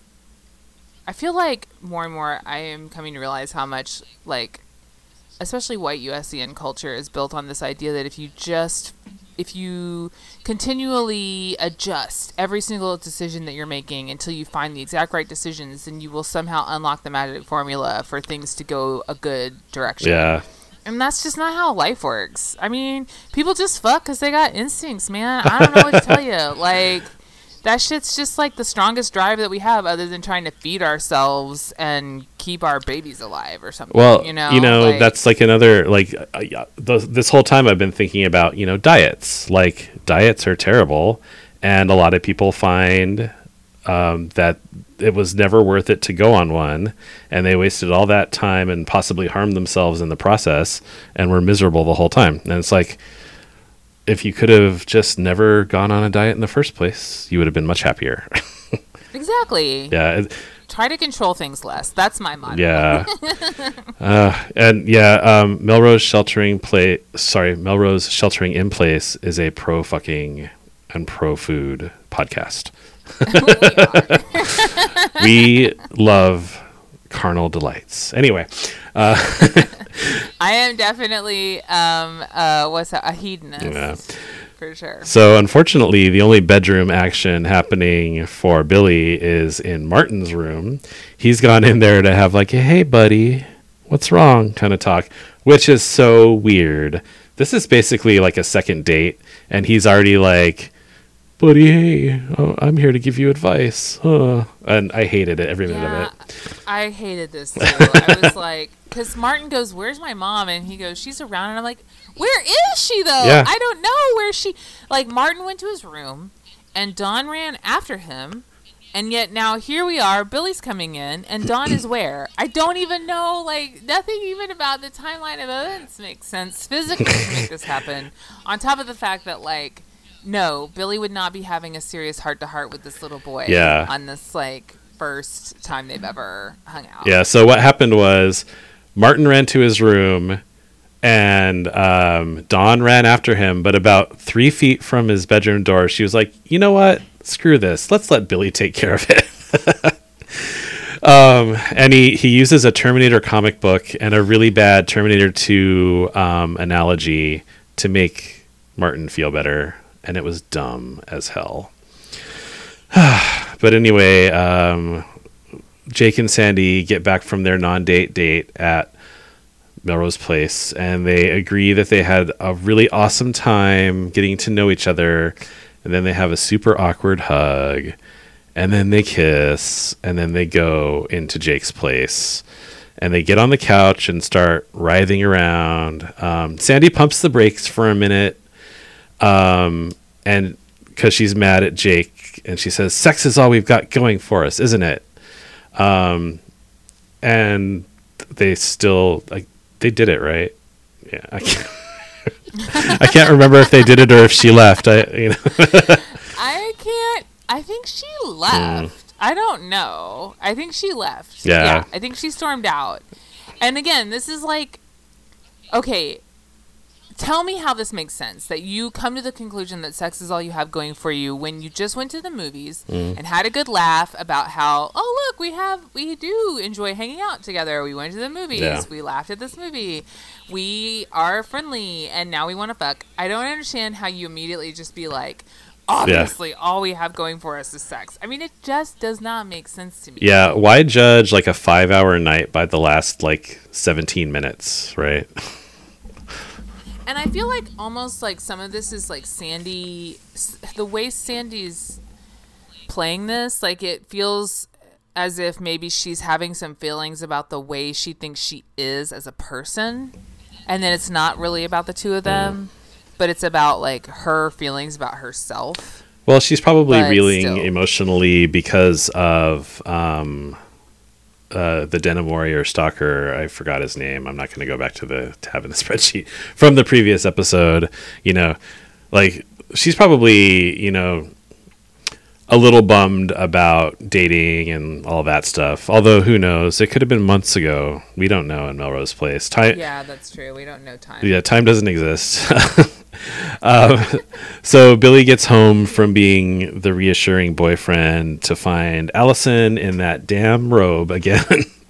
I feel like more and more I am coming to realize how much like especially white USCN culture is built on this idea that if you just if you continually adjust every single decision that you're making until you find the exact right decisions, then you will somehow unlock the magic formula for things to go a good direction. Yeah. And that's just not how life works. I mean, people just fuck because they got instincts, man. I don't know what to tell you. Like, that shit's just like the strongest drive that we have other than trying to feed ourselves and keep our babies alive or something Well, you know you know Like- that's like another like uh, th- this whole time I've been thinking about you know diets. Like diets are terrible, and a lot of people find um, that it was never worth it to go on one, and they wasted all that time and possibly harmed themselves in the process, and were miserable the whole time. And it's like if you could have just never gone on a diet in the first place, you would have been much happier. exactly yeah. try to control things less that's my motto Yeah. uh, and yeah, um, Melrose sheltering play. Sorry, Melrose sheltering in place is a pro fucking and pro food podcast. we love carnal delights. Anyway, i am definitely um uh what's that a hedonist Yeah. for sure so unfortunately, the only bedroom action happening for Billy is in Martin's room. He's gone in there to have like a "Hey, buddy, what's wrong?" kind of talk, which is so weird. This is basically like a second date, and he's already like, "Buddy, hey, oh, I'm here to give you advice." Huh. And I hated it every minute yeah of it. i hated this too i was like because martin goes where's my mom and he goes she's around and i'm like where is she though Yeah. i don't know where she like martin went to his room and Dawn ran after him. And yet now here we are, Billy's coming in, and Dawn is where? I don't even know, like, nothing even about the timeline of events makes sense physically to make this happen. On top of the fact that, like, no, Billy would not be having a serious heart to heart with this little boy Yeah. on this, like, first time they've ever hung out. Yeah. So what happened was Martin ran to his room and um, Dawn ran after him. But about three feet from his bedroom door, she was like, you know what? Screw this. Let's let Billy take care of it. um, and he, he uses a Terminator comic book and a really bad Terminator 2 um, analogy to make Martin feel better. And it was dumb as hell. but anyway, um, Jake and Sandy get back from their non-date date at Melrose Place, and they agree that they had a really awesome time getting to know each other, and then they have a super awkward hug, and then they kiss, and then they go into Jake's place, and they get on the couch and start writhing around. Um, Sandy pumps the brakes for a minute, um, and because she's mad at Jake, and she says, "Sex is all we've got going for us, isn't it?" Um, and they still like they did it right. Yeah, I can't. I can't remember if they did it or if she left. I you know I can't. I think she left. I don't know. I think she left. Yeah. I think she stormed out. And again, this is like, okay, tell me how this makes sense that you come to the conclusion that sex is all you have going for you when you just went to the movies Mm. and had a good laugh about how oh look we have we do enjoy hanging out together. We went to the movies. Yeah. we laughed at this movie. We are friendly and now we want to fuck. I don't understand how you immediately just be like obviously all we have going for us is sex. I mean it just does not make sense to me. Yeah, why judge like a five hour night by the last like 17 minutes, right? And I feel like almost like some of this is like Sandy, the way Sandy's playing this, like it feels as if maybe she's having some feelings about the way she thinks she is as a person. And then it's not really about the two of them, but it's about like her feelings about herself. Well, she's probably But reeling still. emotionally because of um, uh, the denim warrior stalker. I forgot his name. I'm not going to go back to the tab in the spreadsheet from the previous episode. You know, like she's probably you know a little bummed about dating and all that stuff. Although who knows? It could have been months ago. We don't know in Melrose Place. Time, Yeah, that's true. We don't know time. yeah, time doesn't exist. um, so Billy gets home from being the reassuring boyfriend to find Allison in that damn robe again.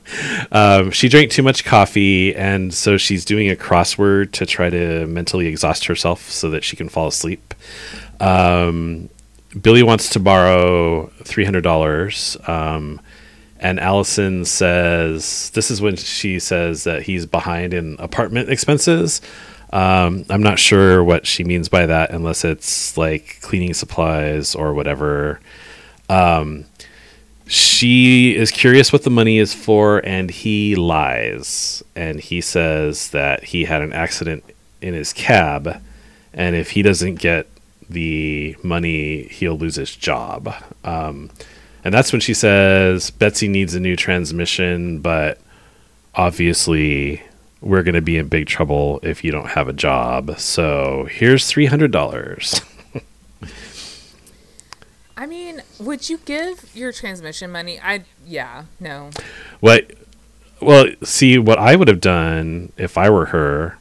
um, she drank too much coffee, and so she's doing a crossword to try to mentally exhaust herself so that she can fall asleep. Um, Billy wants to borrow three hundred dollars. Um, and Allison says, "This is when she says that he's behind in apartment expenses." Um, I'm not sure what she means by that, unless it's like cleaning supplies or whatever. Um, she is curious what the money is for, and he lies, and he says that he had an accident in his cab, and if he doesn't get the money, he'll lose his job. Um, and that's when she says Betsy needs a new transmission, but obviously we're going to be in big trouble if you don't have a job. So here's $300. I mean, would you give your transmission money? I yeah, no. what well, see what I would have done if I were her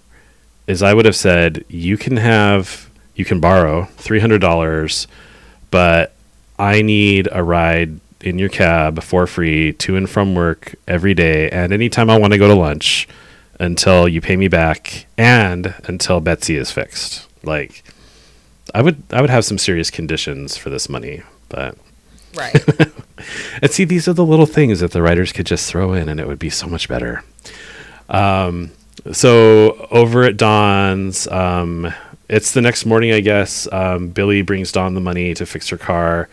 is I would have said you can have you can borrow $300, but I need a ride in your cab for free to and from work every day and anytime I want to go to lunch until you pay me back and until Betsy is fixed. Like I would I would have some serious conditions for this money, but Right. and see, these are the little things that the writers could just throw in, and it would be so much better. Um, so over at Dawn's, um, it's the next morning, I guess. Um, Billy brings Dawn the money to fix her car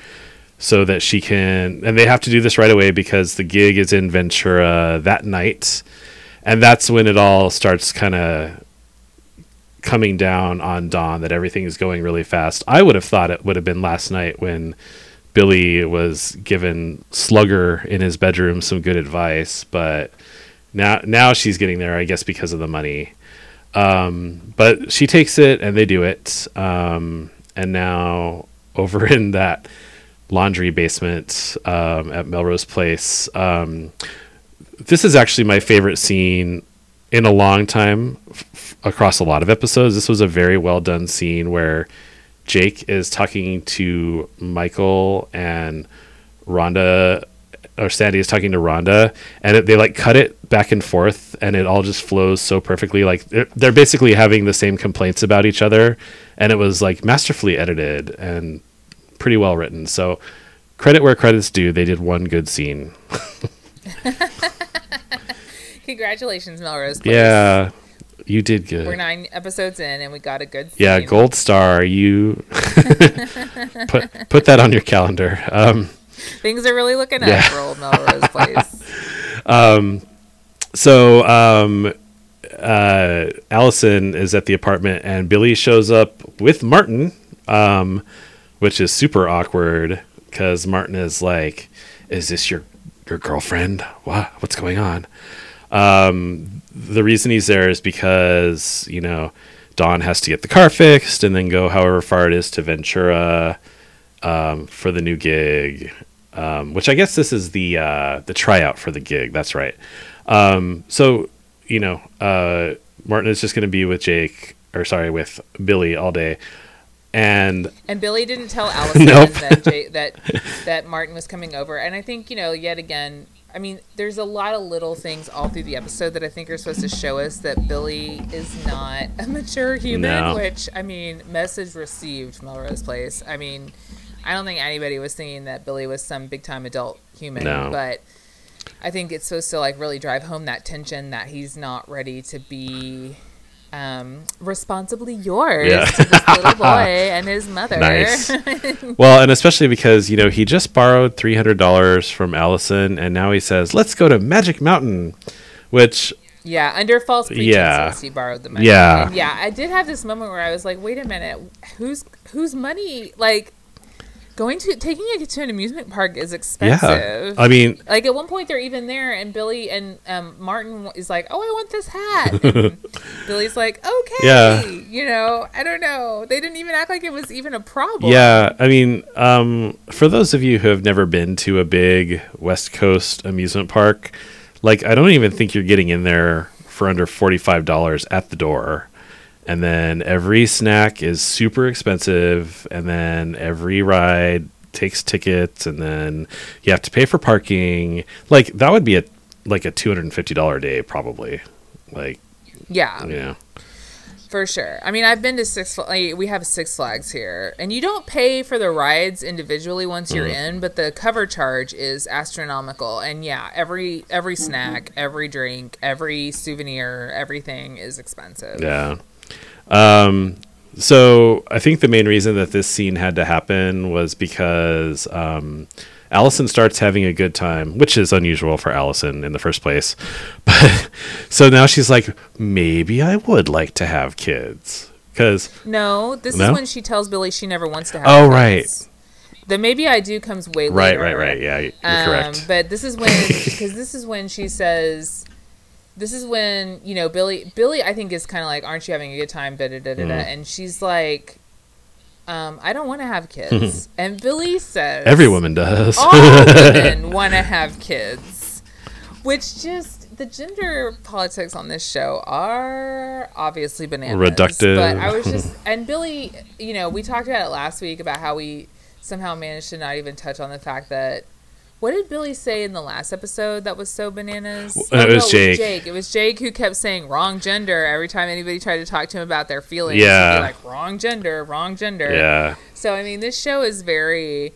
so that she can, and they have to do this right away because the gig is in Ventura that night, and that's when it all starts kind of coming down on Dawn that everything is going really fast. I would have thought it would have been last night when Billy was given Slugger in his bedroom some good advice, but now now she's getting there, I guess, because of the money. Um, but she takes it and they do it. Um, and now over in that laundry basement um, at Melrose Place, um, this is actually my favorite scene in a long time f- across a lot of episodes. This was a very well done scene where Jake is talking to Michael and Rhonda or Sandy is talking to Rhonda and it, they like cut it back and forth and it all just flows so perfectly. Like they're, they're basically having the same complaints about each other and it was like masterfully edited and pretty well written. So credit where credit's due they did one good scene Congratulations, Melrose. Place. yeah you did good We're nine episodes in, and we got a good. Yeah, gold star. You put put that on your calendar. Um, Things are really looking up Yeah. for old Melrose Place. um, so um, uh, Allison is at the apartment, and Billy shows up with Martin, um, which is super awkward because Martin is like, "Is this your your girlfriend? What what's going on?" Um, the reason he's there is because you know Dawn has to get the car fixed and then go however far it is to Ventura um, for the new gig. Um, which I guess this is the uh, the tryout for the gig. That's right. Um, so you know, uh, Martin is just going to be with Jake, or sorry, with Billy all day. And And Billy didn't tell Allison Nope. that Jay, that that Martin was coming over. And I think you know, yet again, I mean, there's a lot of little things all through the episode that I think are supposed to show us that Billy is not a mature human. No. Which I mean, message received, Melrose Place. I mean, I don't think anybody was thinking that Billy was some big time adult human, No. but. I think it's supposed to like really drive home that tension that he's not ready to be um, responsibly yours Yeah. to this little boy and his mother. Nice. well, and especially because, you know, he just borrowed $300 from Allison and now he says, let's go to Magic Mountain, which, yeah, under false pretenses, Yeah. he borrowed the money. Yeah. And yeah. I did have this moment where I was like, wait a minute, whose whose money? Like going to taking a kid to an amusement park is expensive. yeah. I mean, like at one point they're even there and billy and um, martin is like oh i want this hat billy's like okay Yeah. you know i don't know they didn't even act like it was even a problem Yeah, I mean, um, for those of you who have never been to a big West Coast amusement park, like I don't even think you're getting in there for under forty-five dollars at the door, and then every snack is super expensive, and then every ride takes tickets, and then you have to pay for parking. Like that would be a like a two hundred and fifty dollar day probably. Like yeah you know, for sure. I mean i've been to six Fl- like, we have six flags here and you don't pay for the rides individually once you're in but the cover charge is astronomical. And yeah every every snack every drink every souvenir everything is expensive. Yeah. Um, so I think the main reason that this scene had to happen was because um, Allison starts having a good time, which is unusual for Allison in the first place. But so now she's like, maybe I would like to have kids because No, this No? is when she tells Billy she never wants to have. Oh, kids. The maybe I do comes way right, later. Right, right, right. Yeah, you're Um, correct. But this is when because this is when she says, this is when you know Billy. Billy, I think is kind of like, "Aren't you having a good time?" Da da da da da. Mm. And she's like, um, "I don't want to have kids." and Billy says, Every woman does. all women want to have kids, which just the gender politics on this show are obviously bananas. Reductive. But I was just and Billy, you know, we talked about it last week about how we somehow managed to not even touch on the fact that. What did Billy say in the last episode that was so bananas? Uh, it was Jake. Jake. It was Jake who kept saying wrong gender every time anybody tried to talk to him about their feelings. Yeah. He'd be like wrong gender, wrong gender. yeah. So I mean, this show is very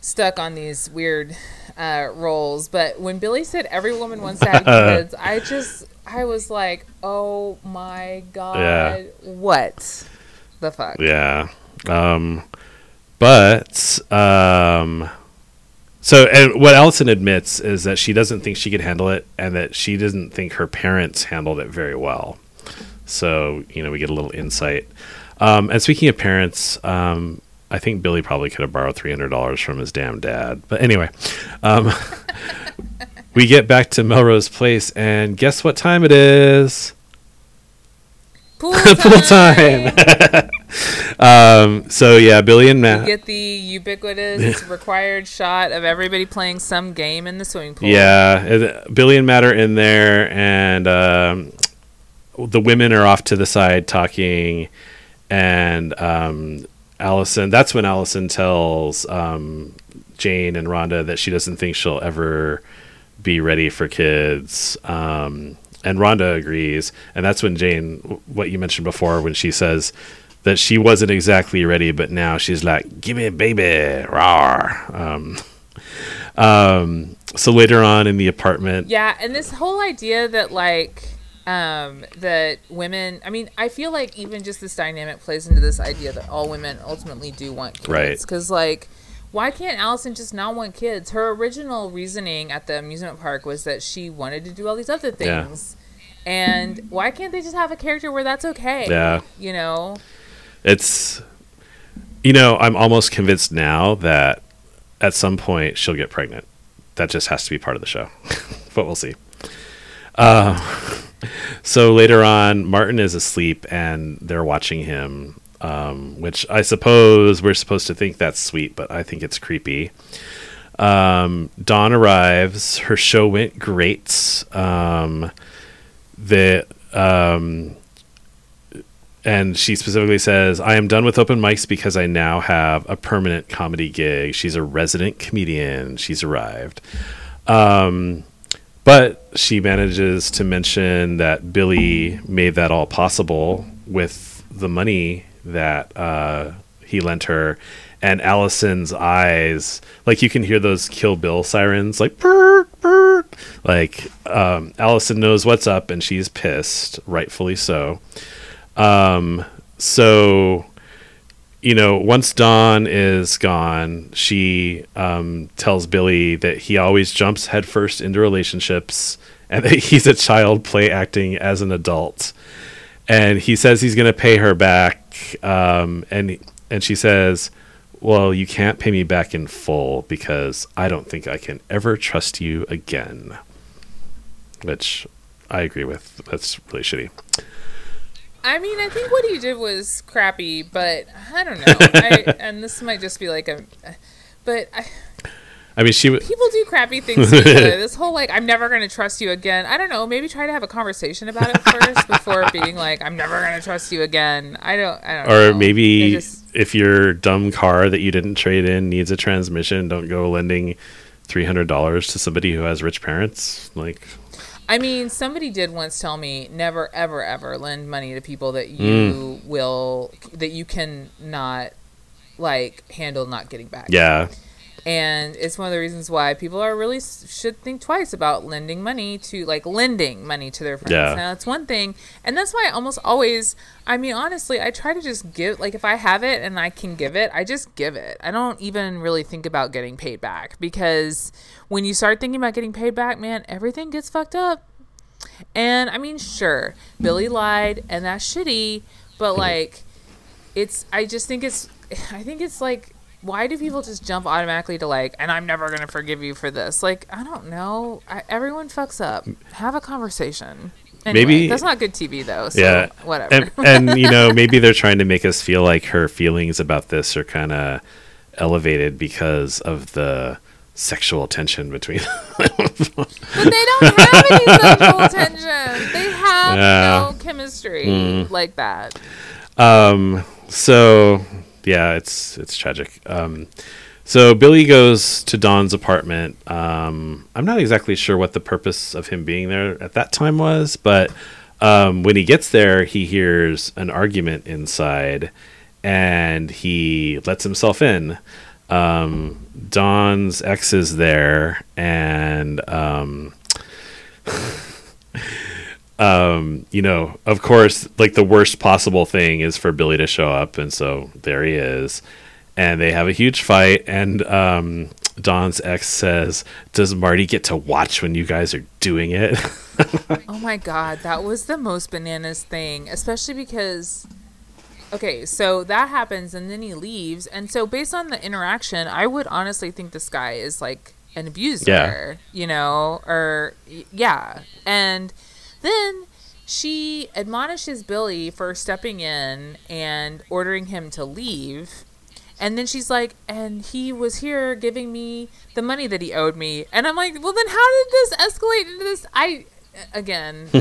stuck on these weird uh, roles. But when Billy said every woman wants to have kids, I just I was like, oh my god, Yeah. what the fuck? Yeah. Um, but um, so and what Allison admits is that she doesn't think she could handle it, and that she doesn't think her parents handled it very well. So you know, we get a little insight. Um, and speaking of parents, um, I think Billy probably could have borrowed three hundred dollars from his damn dad. But anyway, um, we get back to Melrose Place, and guess what time it is? Pool Full time. um, so yeah, Billy and You Matt. get the ubiquitous required shot of everybody playing some game in the swimming pool. Yeah, Billy and Matt are in there, and um, the women are off to the side talking, and um, Allison. That's when Allison tells um, Jane and Rhonda that she doesn't think she'll ever be ready for kids. Um, and Rhonda agrees, and that's when Jane, what you mentioned before, when she says that she wasn't exactly ready, but now she's like, "Give me a baby, rawr." Um, um, so later on in the apartment, Yeah, and this whole idea that like um that women I mean, I feel like even just this dynamic plays into this idea that all women ultimately do want kids. Right. Cuz like why can't Allison just not want kids? Her original reasoning at the amusement park was that she wanted to do all these other Yeah. things. And why can't they just have a character where that's okay? Yeah. You know? It's you know i'm almost convinced now that at some point she'll get pregnant. That just has to be part of the show but we'll see. Uh, so later on martin is asleep and they're watching him um, which i suppose we're supposed to think that's sweet but i think it's creepy. Um, dawn arrives. Her show went great. Um, the um, and she specifically says, I am done with open mics because I now have a permanent comedy gig. She's a resident comedian. She's arrived. Um, but she manages to mention that Billy made that all possible with the money that uh, he lent her. And Allison's eyes, like you can hear those Kill Bill sirens, like purr. Like um, Allison knows what's up, and she's pissed, rightfully so. Um, so, you know, once Dawn is gone, she um, tells Billy that he always jumps headfirst into relationships and that he's a child play acting as an adult. And he says he's going to pay her back. Um, and and she says, "Well, you can't pay me back in full because I don't think I can ever trust you again." Which I agree with. That's really shitty. I mean, I think what he did was crappy, but I don't know. I, and this might just be like a, but I, I mean, she. W- people do crappy things to each other. This whole like, I'm never going to trust you again. I don't know. Maybe try to have a conversation about it first before being like, I'm never going to trust you again. I don't. I don't. or know. maybe just- if your dumb car that you didn't trade in needs a transmission, don't go lending three hundred dollars to somebody who has rich parents. Like, I mean, somebody did once tell me never, ever, ever lend money to people that you mm. will that you can not like handle not getting back. yeah, and it's one of the reasons why people are really should think twice about lending money to like lending money to their friends. Yeah. Now that's one thing, and that's why I almost always. I mean, honestly, I try to just give. Like, if I have it and I can give it, I just give it. I don't even really think about getting paid back because when you start thinking about getting paid back, man, everything gets fucked up. And I mean, sure, Billy lied, and that's shitty, but like, it's. I just think it's. I think it's like, why do people just jump automatically to like, and I'm never gonna forgive you for this? Like, I don't know. I, everyone fucks up. Have a conversation. Anyway, Maybe- that's not good TV though. So yeah, whatever. And, and you know, maybe they're trying to make us feel like her feelings about this are kind of elevated because of the sexual tension between. Them. but they don't have any sexual tension. They have Yeah. no chemistry like that. Um. So yeah, it's it's tragic. Um. So Billy goes to Dawn's apartment. Um. I'm not exactly sure what the purpose of him being there at that time was, but um, when he gets there, he hears an argument inside, and he lets himself in. Um, Dawn's ex is there, and um, you know, of course, like the worst possible thing is for Billy to show up, and so there he is, and they have a huge fight, and um, Dawn's ex says, "Does Marty get to watch when you guys are doing it?" Oh my god, that was the most bananas thing, especially because okay, so that happens and then he leaves, and so based on the interaction, I would honestly think this guy is like an abuser, Yeah. you know, or yeah, and then she admonishes Billy for stepping in and ordering him to leave. And then she's like, and he was here giving me the money that he owed me. And I'm like, well, then how did this escalate into this? I, again,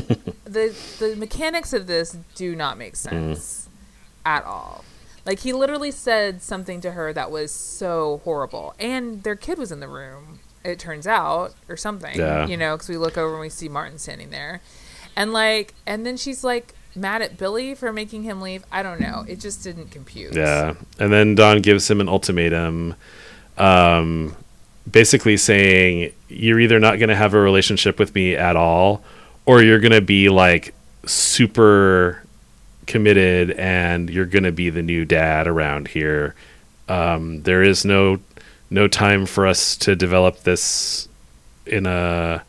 the the mechanics of this do not make mm. sense at all. Like he literally said something to her that was so horrible, and their kid was in the room. It turns out, or something, Yeah. you know, because we look over and we see Martin standing there, and like, and then she's like mad at Billy for making him leave. I don't know. It just didn't compute. Yeah. And then Dawn gives him an ultimatum, um, basically saying, You're either not going to have a relationship with me at all, or you're going to be like super committed and you're going to be the new dad around here. Um, there is no no time for us to develop this in a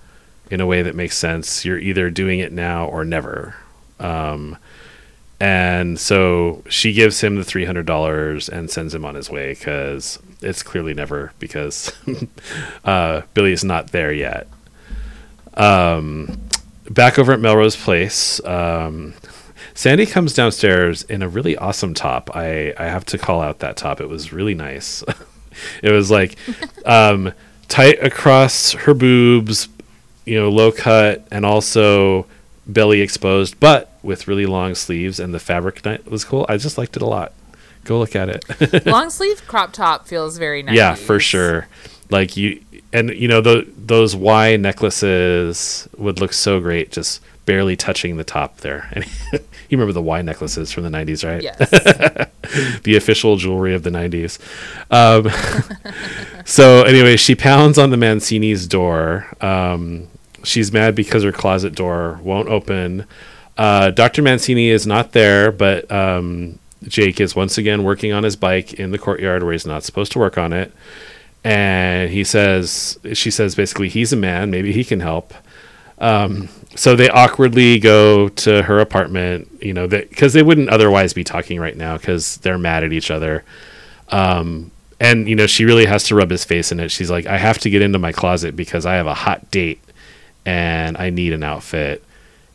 in a way that makes sense. You're either doing it now or never. Um, and so she gives him the three hundred dollars and sends him on his way because it's clearly never because uh, Billy is not there yet. Um, back over at Melrose Place, um, Sandy comes downstairs in a really awesome top. I I have to call out that top. It was really nice. it was like um, tight across her boobs, you know, low cut, and also belly exposed, but with really long sleeves, and the fabric was cool. I just liked it a lot. Go look at it. Long sleeve crop top feels very nice. yeah, for sure. Like you, and you know the, those Y necklaces would look so great, just barely touching the top there. And you remember the Y necklaces from the '90s, right? Yes. the official jewelry of the 90s. Um, so, anyway, she pounds on the Mancini's door. Um, she's mad because her closet door won't open. Uh, Dr. Mancini is not there, but um, Jake is once again working on his bike in the courtyard where he's not supposed to work on it. And he says, she says basically, he's a man, maybe he can help. Um, so they awkwardly go to her apartment, you know, because they wouldn't otherwise be talking right now because they're mad at each other. Um, and you know, she really has to rub his face in it. She's like, "I have to get into my closet because I have a hot date and I need an outfit."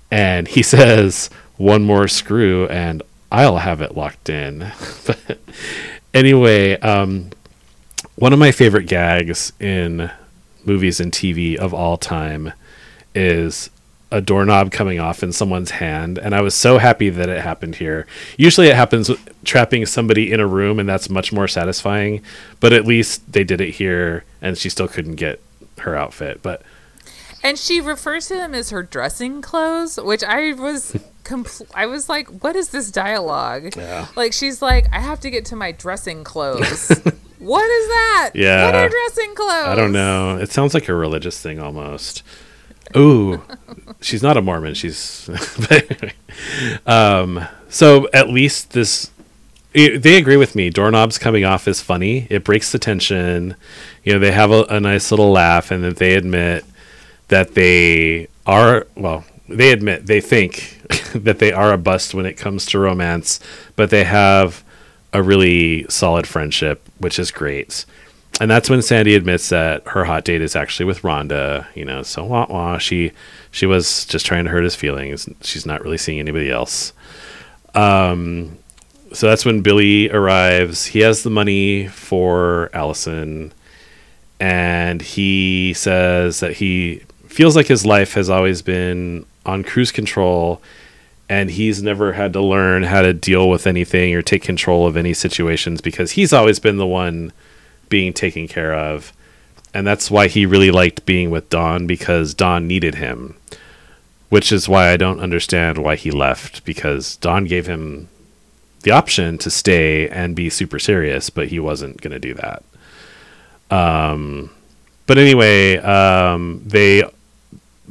And he says, "One more screw and I'll have it locked in." but anyway, um, one of my favorite gags in movies and TV of all time is a doorknob coming off in someone's hand and i was so happy that it happened here usually it happens trapping somebody in a room and that's much more satisfying but at least they did it here and she still couldn't get her outfit but And she refers to them as her dressing clothes, which I was compl- I was like, what is this dialogue? Yeah. Like she's like, I have to get to my dressing clothes. what is that? Yeah. What are dressing clothes? i don't know it sounds like a religious thing almost ooh she's not a mormon she's um so at least this i- they agree with me doorknobs coming off is funny it breaks the tension you know they have a, a nice little laugh and that they admit that they are well they admit they think that they are a bust when it comes to romance but they have a really solid friendship which is great. And that's when sandy admits that her hot date is actually with rhonda you know so wah, wah, she she was just trying to hurt his feelings. She's not really seeing anybody else. Um so that's when billy arrives. He has the money for allison and he says that he feels like his life has always been on cruise control and he's never had to learn how to deal with anything or take control of any situations because he's always been the one being taken care of. And that's why he really liked being with Dawn because Dawn needed him which is why I don't understand why he left because Dawn gave him the option to stay and be super serious but he wasn't going to do that. Um, but anyway, um, they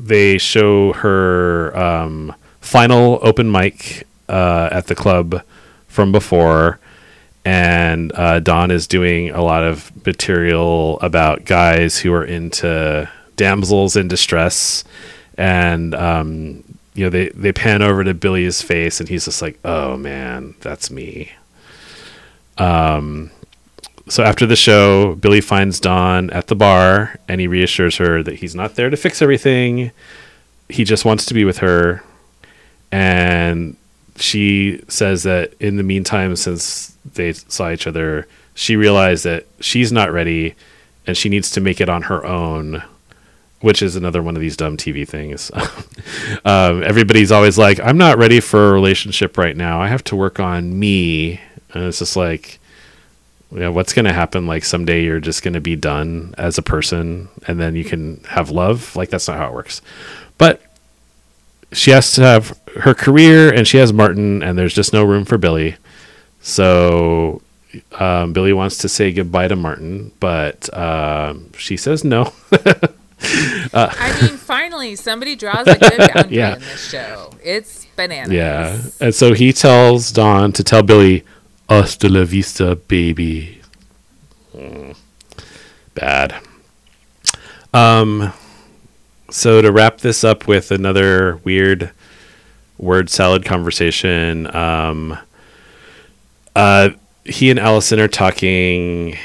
they show her um, final open mic uh, at the club from before, and uh, Dawn is doing a lot of material about guys who are into damsels in distress, and um, you know they they pan over to Billy's face, and he's just like, "Oh man, that's me." Um, so after the show, Billy finds Dawn at the bar and he reassures her that he's not there to fix everything. He just wants to be with her. And she says that in the meantime, since they saw each other, she realized that she's not ready and she needs to make it on her own, which is another one of these dumb TV things. um, everybody's always like, I'm not ready for a relationship right now. I have to work on me. And it's just like, yeah, what's going to happen? Like someday you're just going to be done as a person and then you can have love. Like that's not how it works. But she has to have her career and she has Martin and there's just no room for Billy. So um, Billy wants to say goodbye to Martin, but um, she says no. I mean, finally, somebody draws a good boundary Yeah. in this show. It's bananas. yeah. And so he tells Dawn to tell Billy, hasta la vista, baby. Mm. Bad. Um, so to wrap this up with another weird word salad conversation, um, uh, he and Allison are talking,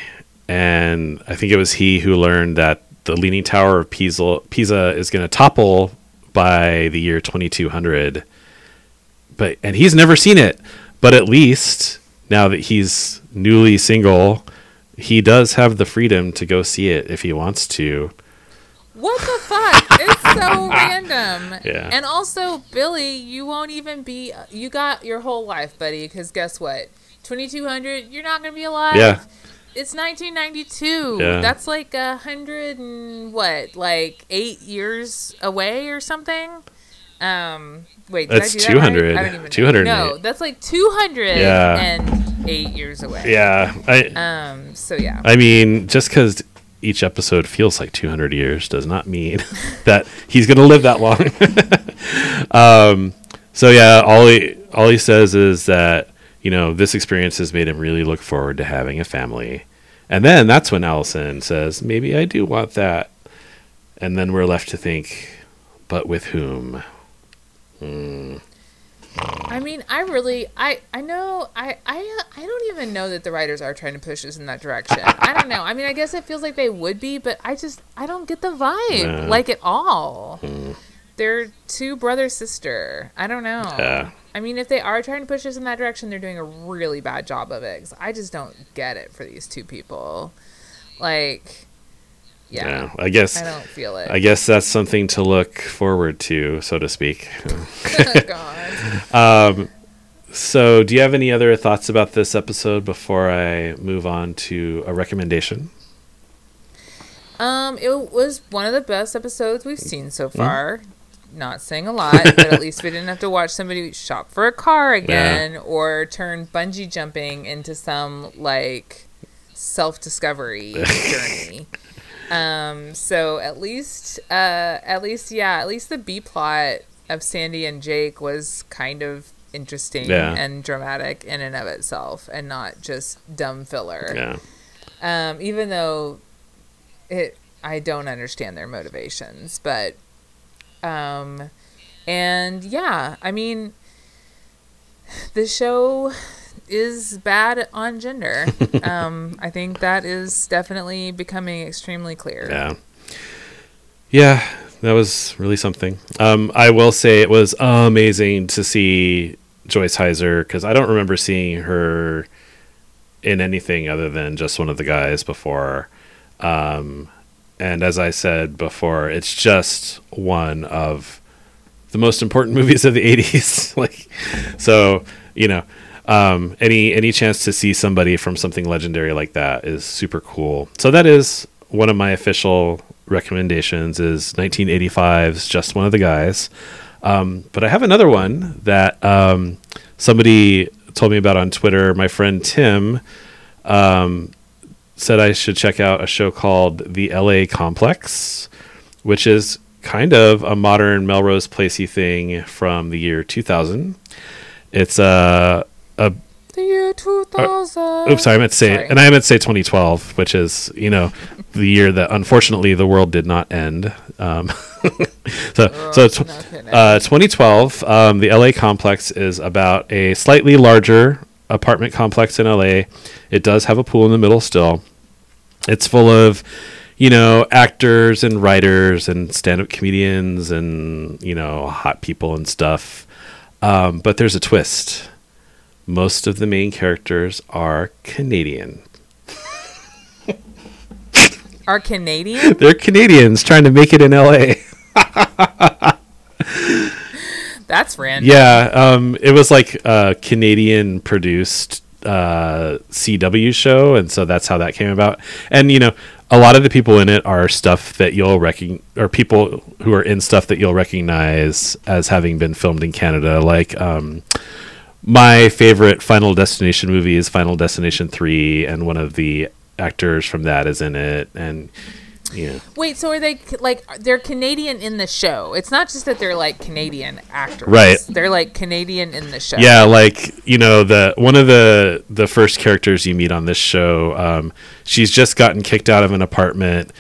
and I think it was he who learned that the Leaning Tower of Pisa, Pisa is going to topple by the year 2200. But and he's never seen it, but at least now that he's newly single, he does have the freedom to go see it if he wants to. What the fuck? It's so random. Yeah. And also, Billy, you won't even be. You got your whole life, buddy. Because guess what? 2200, you're not gonna be alive. Yeah. It's 1992. Yeah. That's like a hundred and what, like eight years away or something. Um, wait, That's that right? 200. I don't even know. No, that's like two hundred Yeah. and eight years away. Yeah. I Um. So yeah. I mean, just because each episode feels like 200 years does not mean that he's going to live that long. um, so yeah, all he all he says is that you know this experience has made him really look forward to having a family, and then that's when Allison says, "Maybe I do want that," and then we're left to think, but with whom? Mm. I mean, I really, I, I know, I, I, uh, I don't even know that the writers are trying to push us in that direction. I don't know. I mean, I guess it feels like they would be, but I just, I don't get the vibe No. like at all. Mm. They're two brother sister. I don't know. Yeah. I mean, if they are trying to push us in that direction, they're doing a really bad job of it. 'cause I just don't get it for these two people. Like, Yeah, yeah, I guess. I don't feel it. I guess that's something to look forward to, so to speak. God. So, do you have any other thoughts about this episode before I move on to a recommendation? Um, it was one of the best episodes we've seen so far. Not saying a lot, but at least we didn't have to watch somebody shop for a car again or turn bungee jumping into some like self discovery journey. Um, so at least, uh, at least, yeah, at least the B plot of Sandy and Jake was kind of interesting Yeah. and dramatic in and of itself, and not just dumb filler Yeah. um, even though it I don't understand their motivations, but um, and yeah, I mean, the show is bad on gender. um, I think that is definitely becoming extremely clear. Yeah. Yeah, that was really something. Um, I will say it was amazing to see Joyce Hyser because I don't remember seeing her in anything other than just one of the guys before. Um, and as I said before, it's just one of the most important movies of the 80s. like, so, you know, um, any any chance to see somebody from something legendary like that is super cool. So that is one of my official recommendations is 1985's Just One of the Guys. Um, but I have another one that um, somebody told me about on Twitter. My friend Tim um, said I should check out a show called The LA Complex, which is kind of a modern Melrose Placey thing from the year 2000. It's a a The year 2000. oops, sorry, I meant to say, Sorry. and I meant to say 2012, which is you know the year that unfortunately the world did not end. Um, so so tw- no uh, 2012, um, the LA complex is about a slightly larger apartment complex in LA. It does have a pool in the middle still. It's full of you know actors and writers and stand-up comedians and you know hot people and stuff. Um, but there's a twist. Most of the main characters are Canadian. Are Canadian? They're Canadians trying to make it in LA. That's random. Yeah, um, it was like a Canadian produced uh, CW show, and so that's how that came about. And you know, a lot of the people in it are stuff that you'll recognize, or people who are in stuff that you'll recognize as having been filmed in Canada. Like um, my favorite Final Destination movie is Final Destination Three, and one of the actors from that is in it, and yeah. Wait, so are they like they're Canadian in the show? It's not just that they're like Canadian actors, Right. They're like Canadian in the show. Yeah, like you know the one of the the first characters you meet on this show. Um, she's just gotten kicked out of an apartment,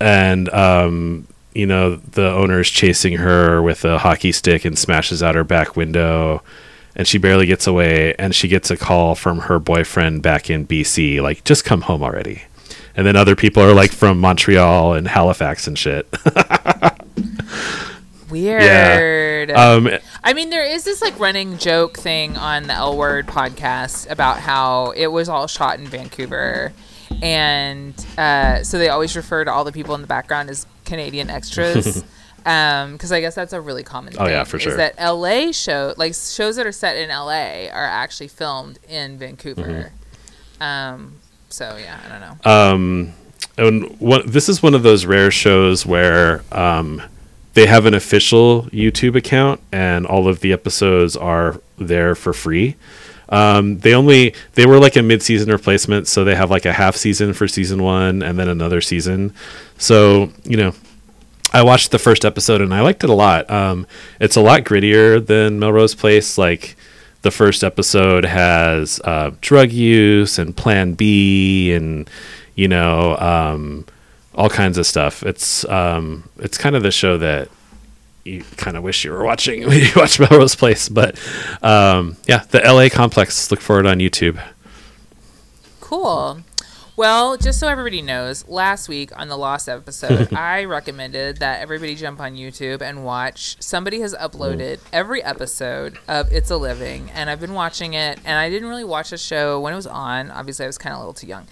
and um, you know the owner is chasing her with a hockey stick and smashes out her back window, and she barely gets away. And she gets a call from her boyfriend back in BC, like just come home already. And then other people are like from Montreal and Halifax and shit. Weird. Yeah. um, I mean, there is this like running joke thing on the L Word podcast about how it was all shot in Vancouver. and uh, so they always refer to all the people in the background as Canadian extras. Um, because I guess that's a really common. thing Oh, yeah, for sure. Is that L.A. show like shows that are set in L.A. are actually filmed in Vancouver. Mm-hmm. Um, so yeah, I don't know. um, and one, this is one of those rare shows where um, they have an official YouTube account and all of the episodes are there for free. Um, they only they were like a mid-season replacement, so they have like a half season for season one and then another season. So you know, I watched the first episode and I liked it a lot. Um, it's a lot grittier than Melrose Place. Like the first episode has uh, drug use and Plan B and you know um, all kinds of stuff. It's um, it's kind of the show that you kind of wish you were watching when you watch Melrose Place. But um, yeah, the LA Complex. Look for it on YouTube. Cool. Well, just so everybody knows, last week on the Lost episode, I recommended that everybody jump on YouTube and watch. Somebody has uploaded every episode of It's a Living, and I've been watching it. And I didn't really watch the show when it was on. Obviously, I was kind of a little too young.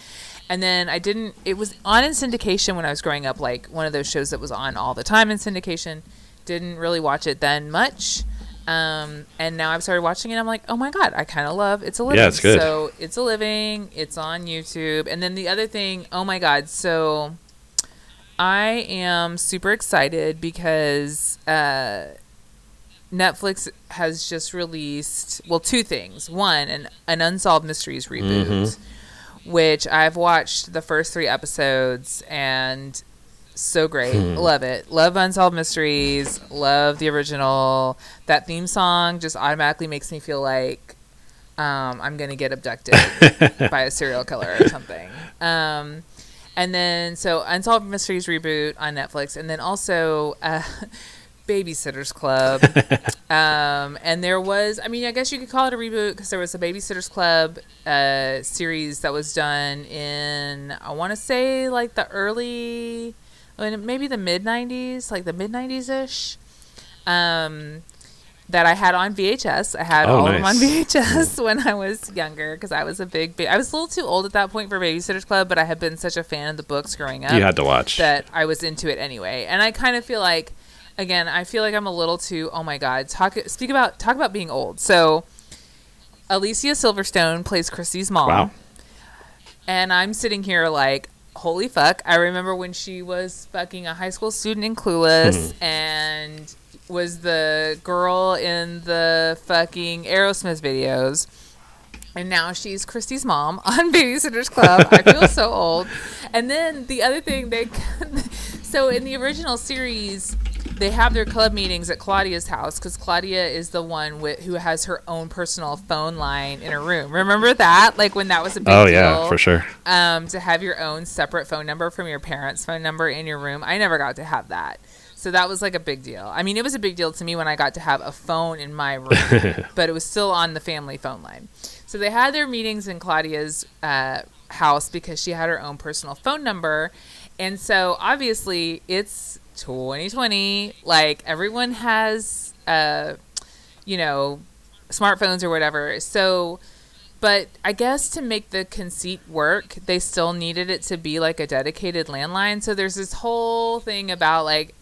And then I didn't. It was on in syndication when I was growing up, like one of those shows that was on all the time in syndication. Didn't really watch it then much. Um, and now I've started watching it. I'm like, oh my god, I kind of love It's a Living. Yeah, it's good. So it's a living. It's on YouTube. And then the other thing, oh my god, so I am super excited because uh, Netflix has just released well two things. One, an an Unsolved Mysteries reboot, which I've watched the first three episodes and so great. Love it. Love Unsolved Mysteries. Love the original. That theme song just automatically makes me feel like um, I'm gonna get abducted by a serial killer or something. Um, and then so Unsolved Mysteries reboot on Netflix, and then also uh, Babysitters Club. um, and there was, I mean, I guess you could call it a reboot because there was a Babysitters Club uh, series that was done in I want to say like the early, maybe the mid '90s, like the mid '90s ish. Um, that I had on VHS. I had Oh, all of them on nice. VHS when I was younger because I was a big. Ba- I was a little too old at that point for Babysitters Club, but I had been such a fan of the books growing up You had to watch. that I was into it anyway. And I kind of feel like, again, I feel like I'm a little too. Oh my God, talk speak about talk about being old. So, Alicia Silverstone plays Kristy's mom. Wow. And I'm sitting here like, holy fuck. I remember when she was fucking a high school student in Clueless mm-hmm. and was the girl in the fucking Aerosmith videos. And now she's Kristy's mom on Babysitter's Club. I feel so old. And then the other thing they so in the original series they have their club meetings at Claudia's house because Claudia is the one with, who has her own personal phone line in her room. Remember that? Like when that was a big oh deal yeah, for sure. um, to have your own separate phone number from your parents' phone number in your room. I never got to have that. So that was like a big deal. I mean, it was a big deal to me when I got to have a phone in my room, but it was still on the family phone line. So they had their meetings in Claudia's uh, house because she had her own personal phone number. And so obviously it's 2020. Like everyone has, uh, you know, smartphones or whatever. So but I guess to make the conceit work, they still needed it to be like a dedicated landline. So there's this whole thing about like,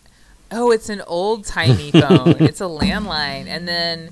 oh, it's an old timey phone. It's a landline, and then,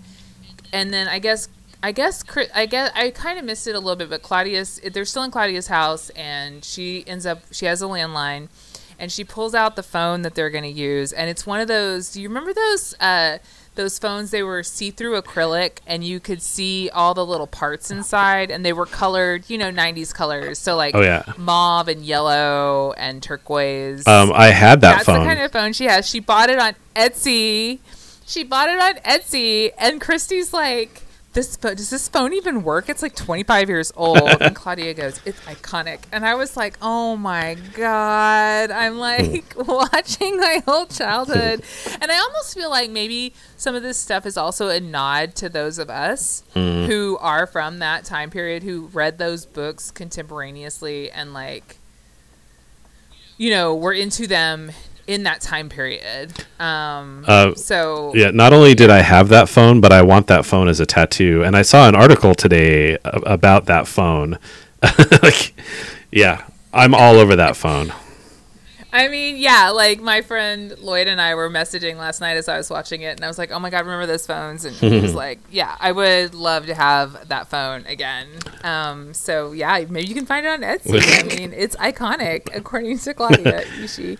and then I guess. I guess I guess I kind of missed it a little bit, but Claudia's they're still in Claudia's house, and she ends up she has a landline, and she pulls out the phone that they're going to use, and it's one of those. Do you remember those uh, those phones? They were see-through acrylic, and you could see all the little parts inside, and they were colored, you know, '90s colors. So like Oh, yeah. mauve and yellow and turquoise. Um, I had that That's phone. the kind of phone she has. She bought it on Etsy. She bought it on Etsy, and Kristy's like, "This pho- does this phone even work? It's like 25 years old." and Claudia goes, "It's iconic." And I was like, "Oh my god!" I'm like watching my whole childhood, and I almost feel like maybe some of this stuff is also a nod to those of us mm-hmm. who are from that time period who read those books contemporaneously and like you know, we're into them in that time period. Um, Uh, so Yeah, not only did I have that phone, but I want that phone as a tattoo. And I saw an article today about that phone. like, yeah, I'm all over that phone. I mean, yeah, like my friend Lloyd and I were messaging last night as I was watching it, and I was like, "Oh my god, remember those phones?" And he was like, "Yeah, I would love to have that phone again." Um, so yeah, maybe you can find it on Etsy. I mean, it's iconic according to Claudia Kishi.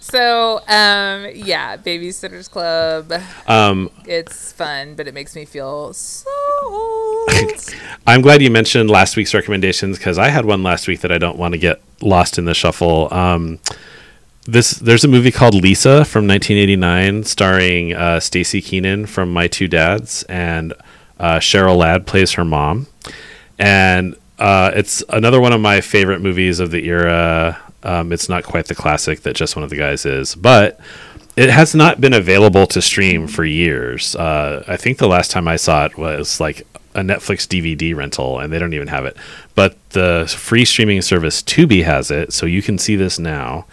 So um, yeah, Babysitters Club. Um, It's fun, but it makes me feel so old. I'm glad you mentioned last week's recommendations because I had one last week that I don't want to get lost in the shuffle. Um, this there's a movie called Lisa from 1989, starring uh, Staci Keanan from My Two Dads, and uh, Cheryl Ladd plays her mom, and uh, it's another one of my favorite movies of the era. Um, it's not quite the classic that just one of the guys is, but it has not been available to stream for years. Uh, I think the last time I saw it was like a Netflix DVD rental, and they don't even have it. But the free streaming service Tubi has it, so you can see this now.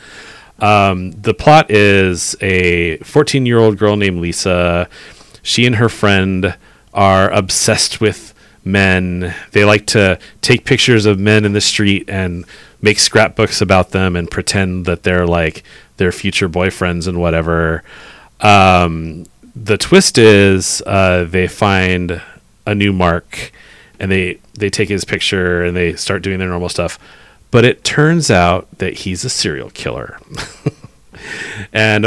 Um, the plot is a 14 year old girl named Lisa. She and her friend are obsessed with men. They like to take pictures of men in the street and make scrapbooks about them and pretend that they're like their future boyfriends and whatever. Um, the twist is uh, they find a new mark and they they take his picture and they start doing their normal stuff but it turns out that he's a serial killer. And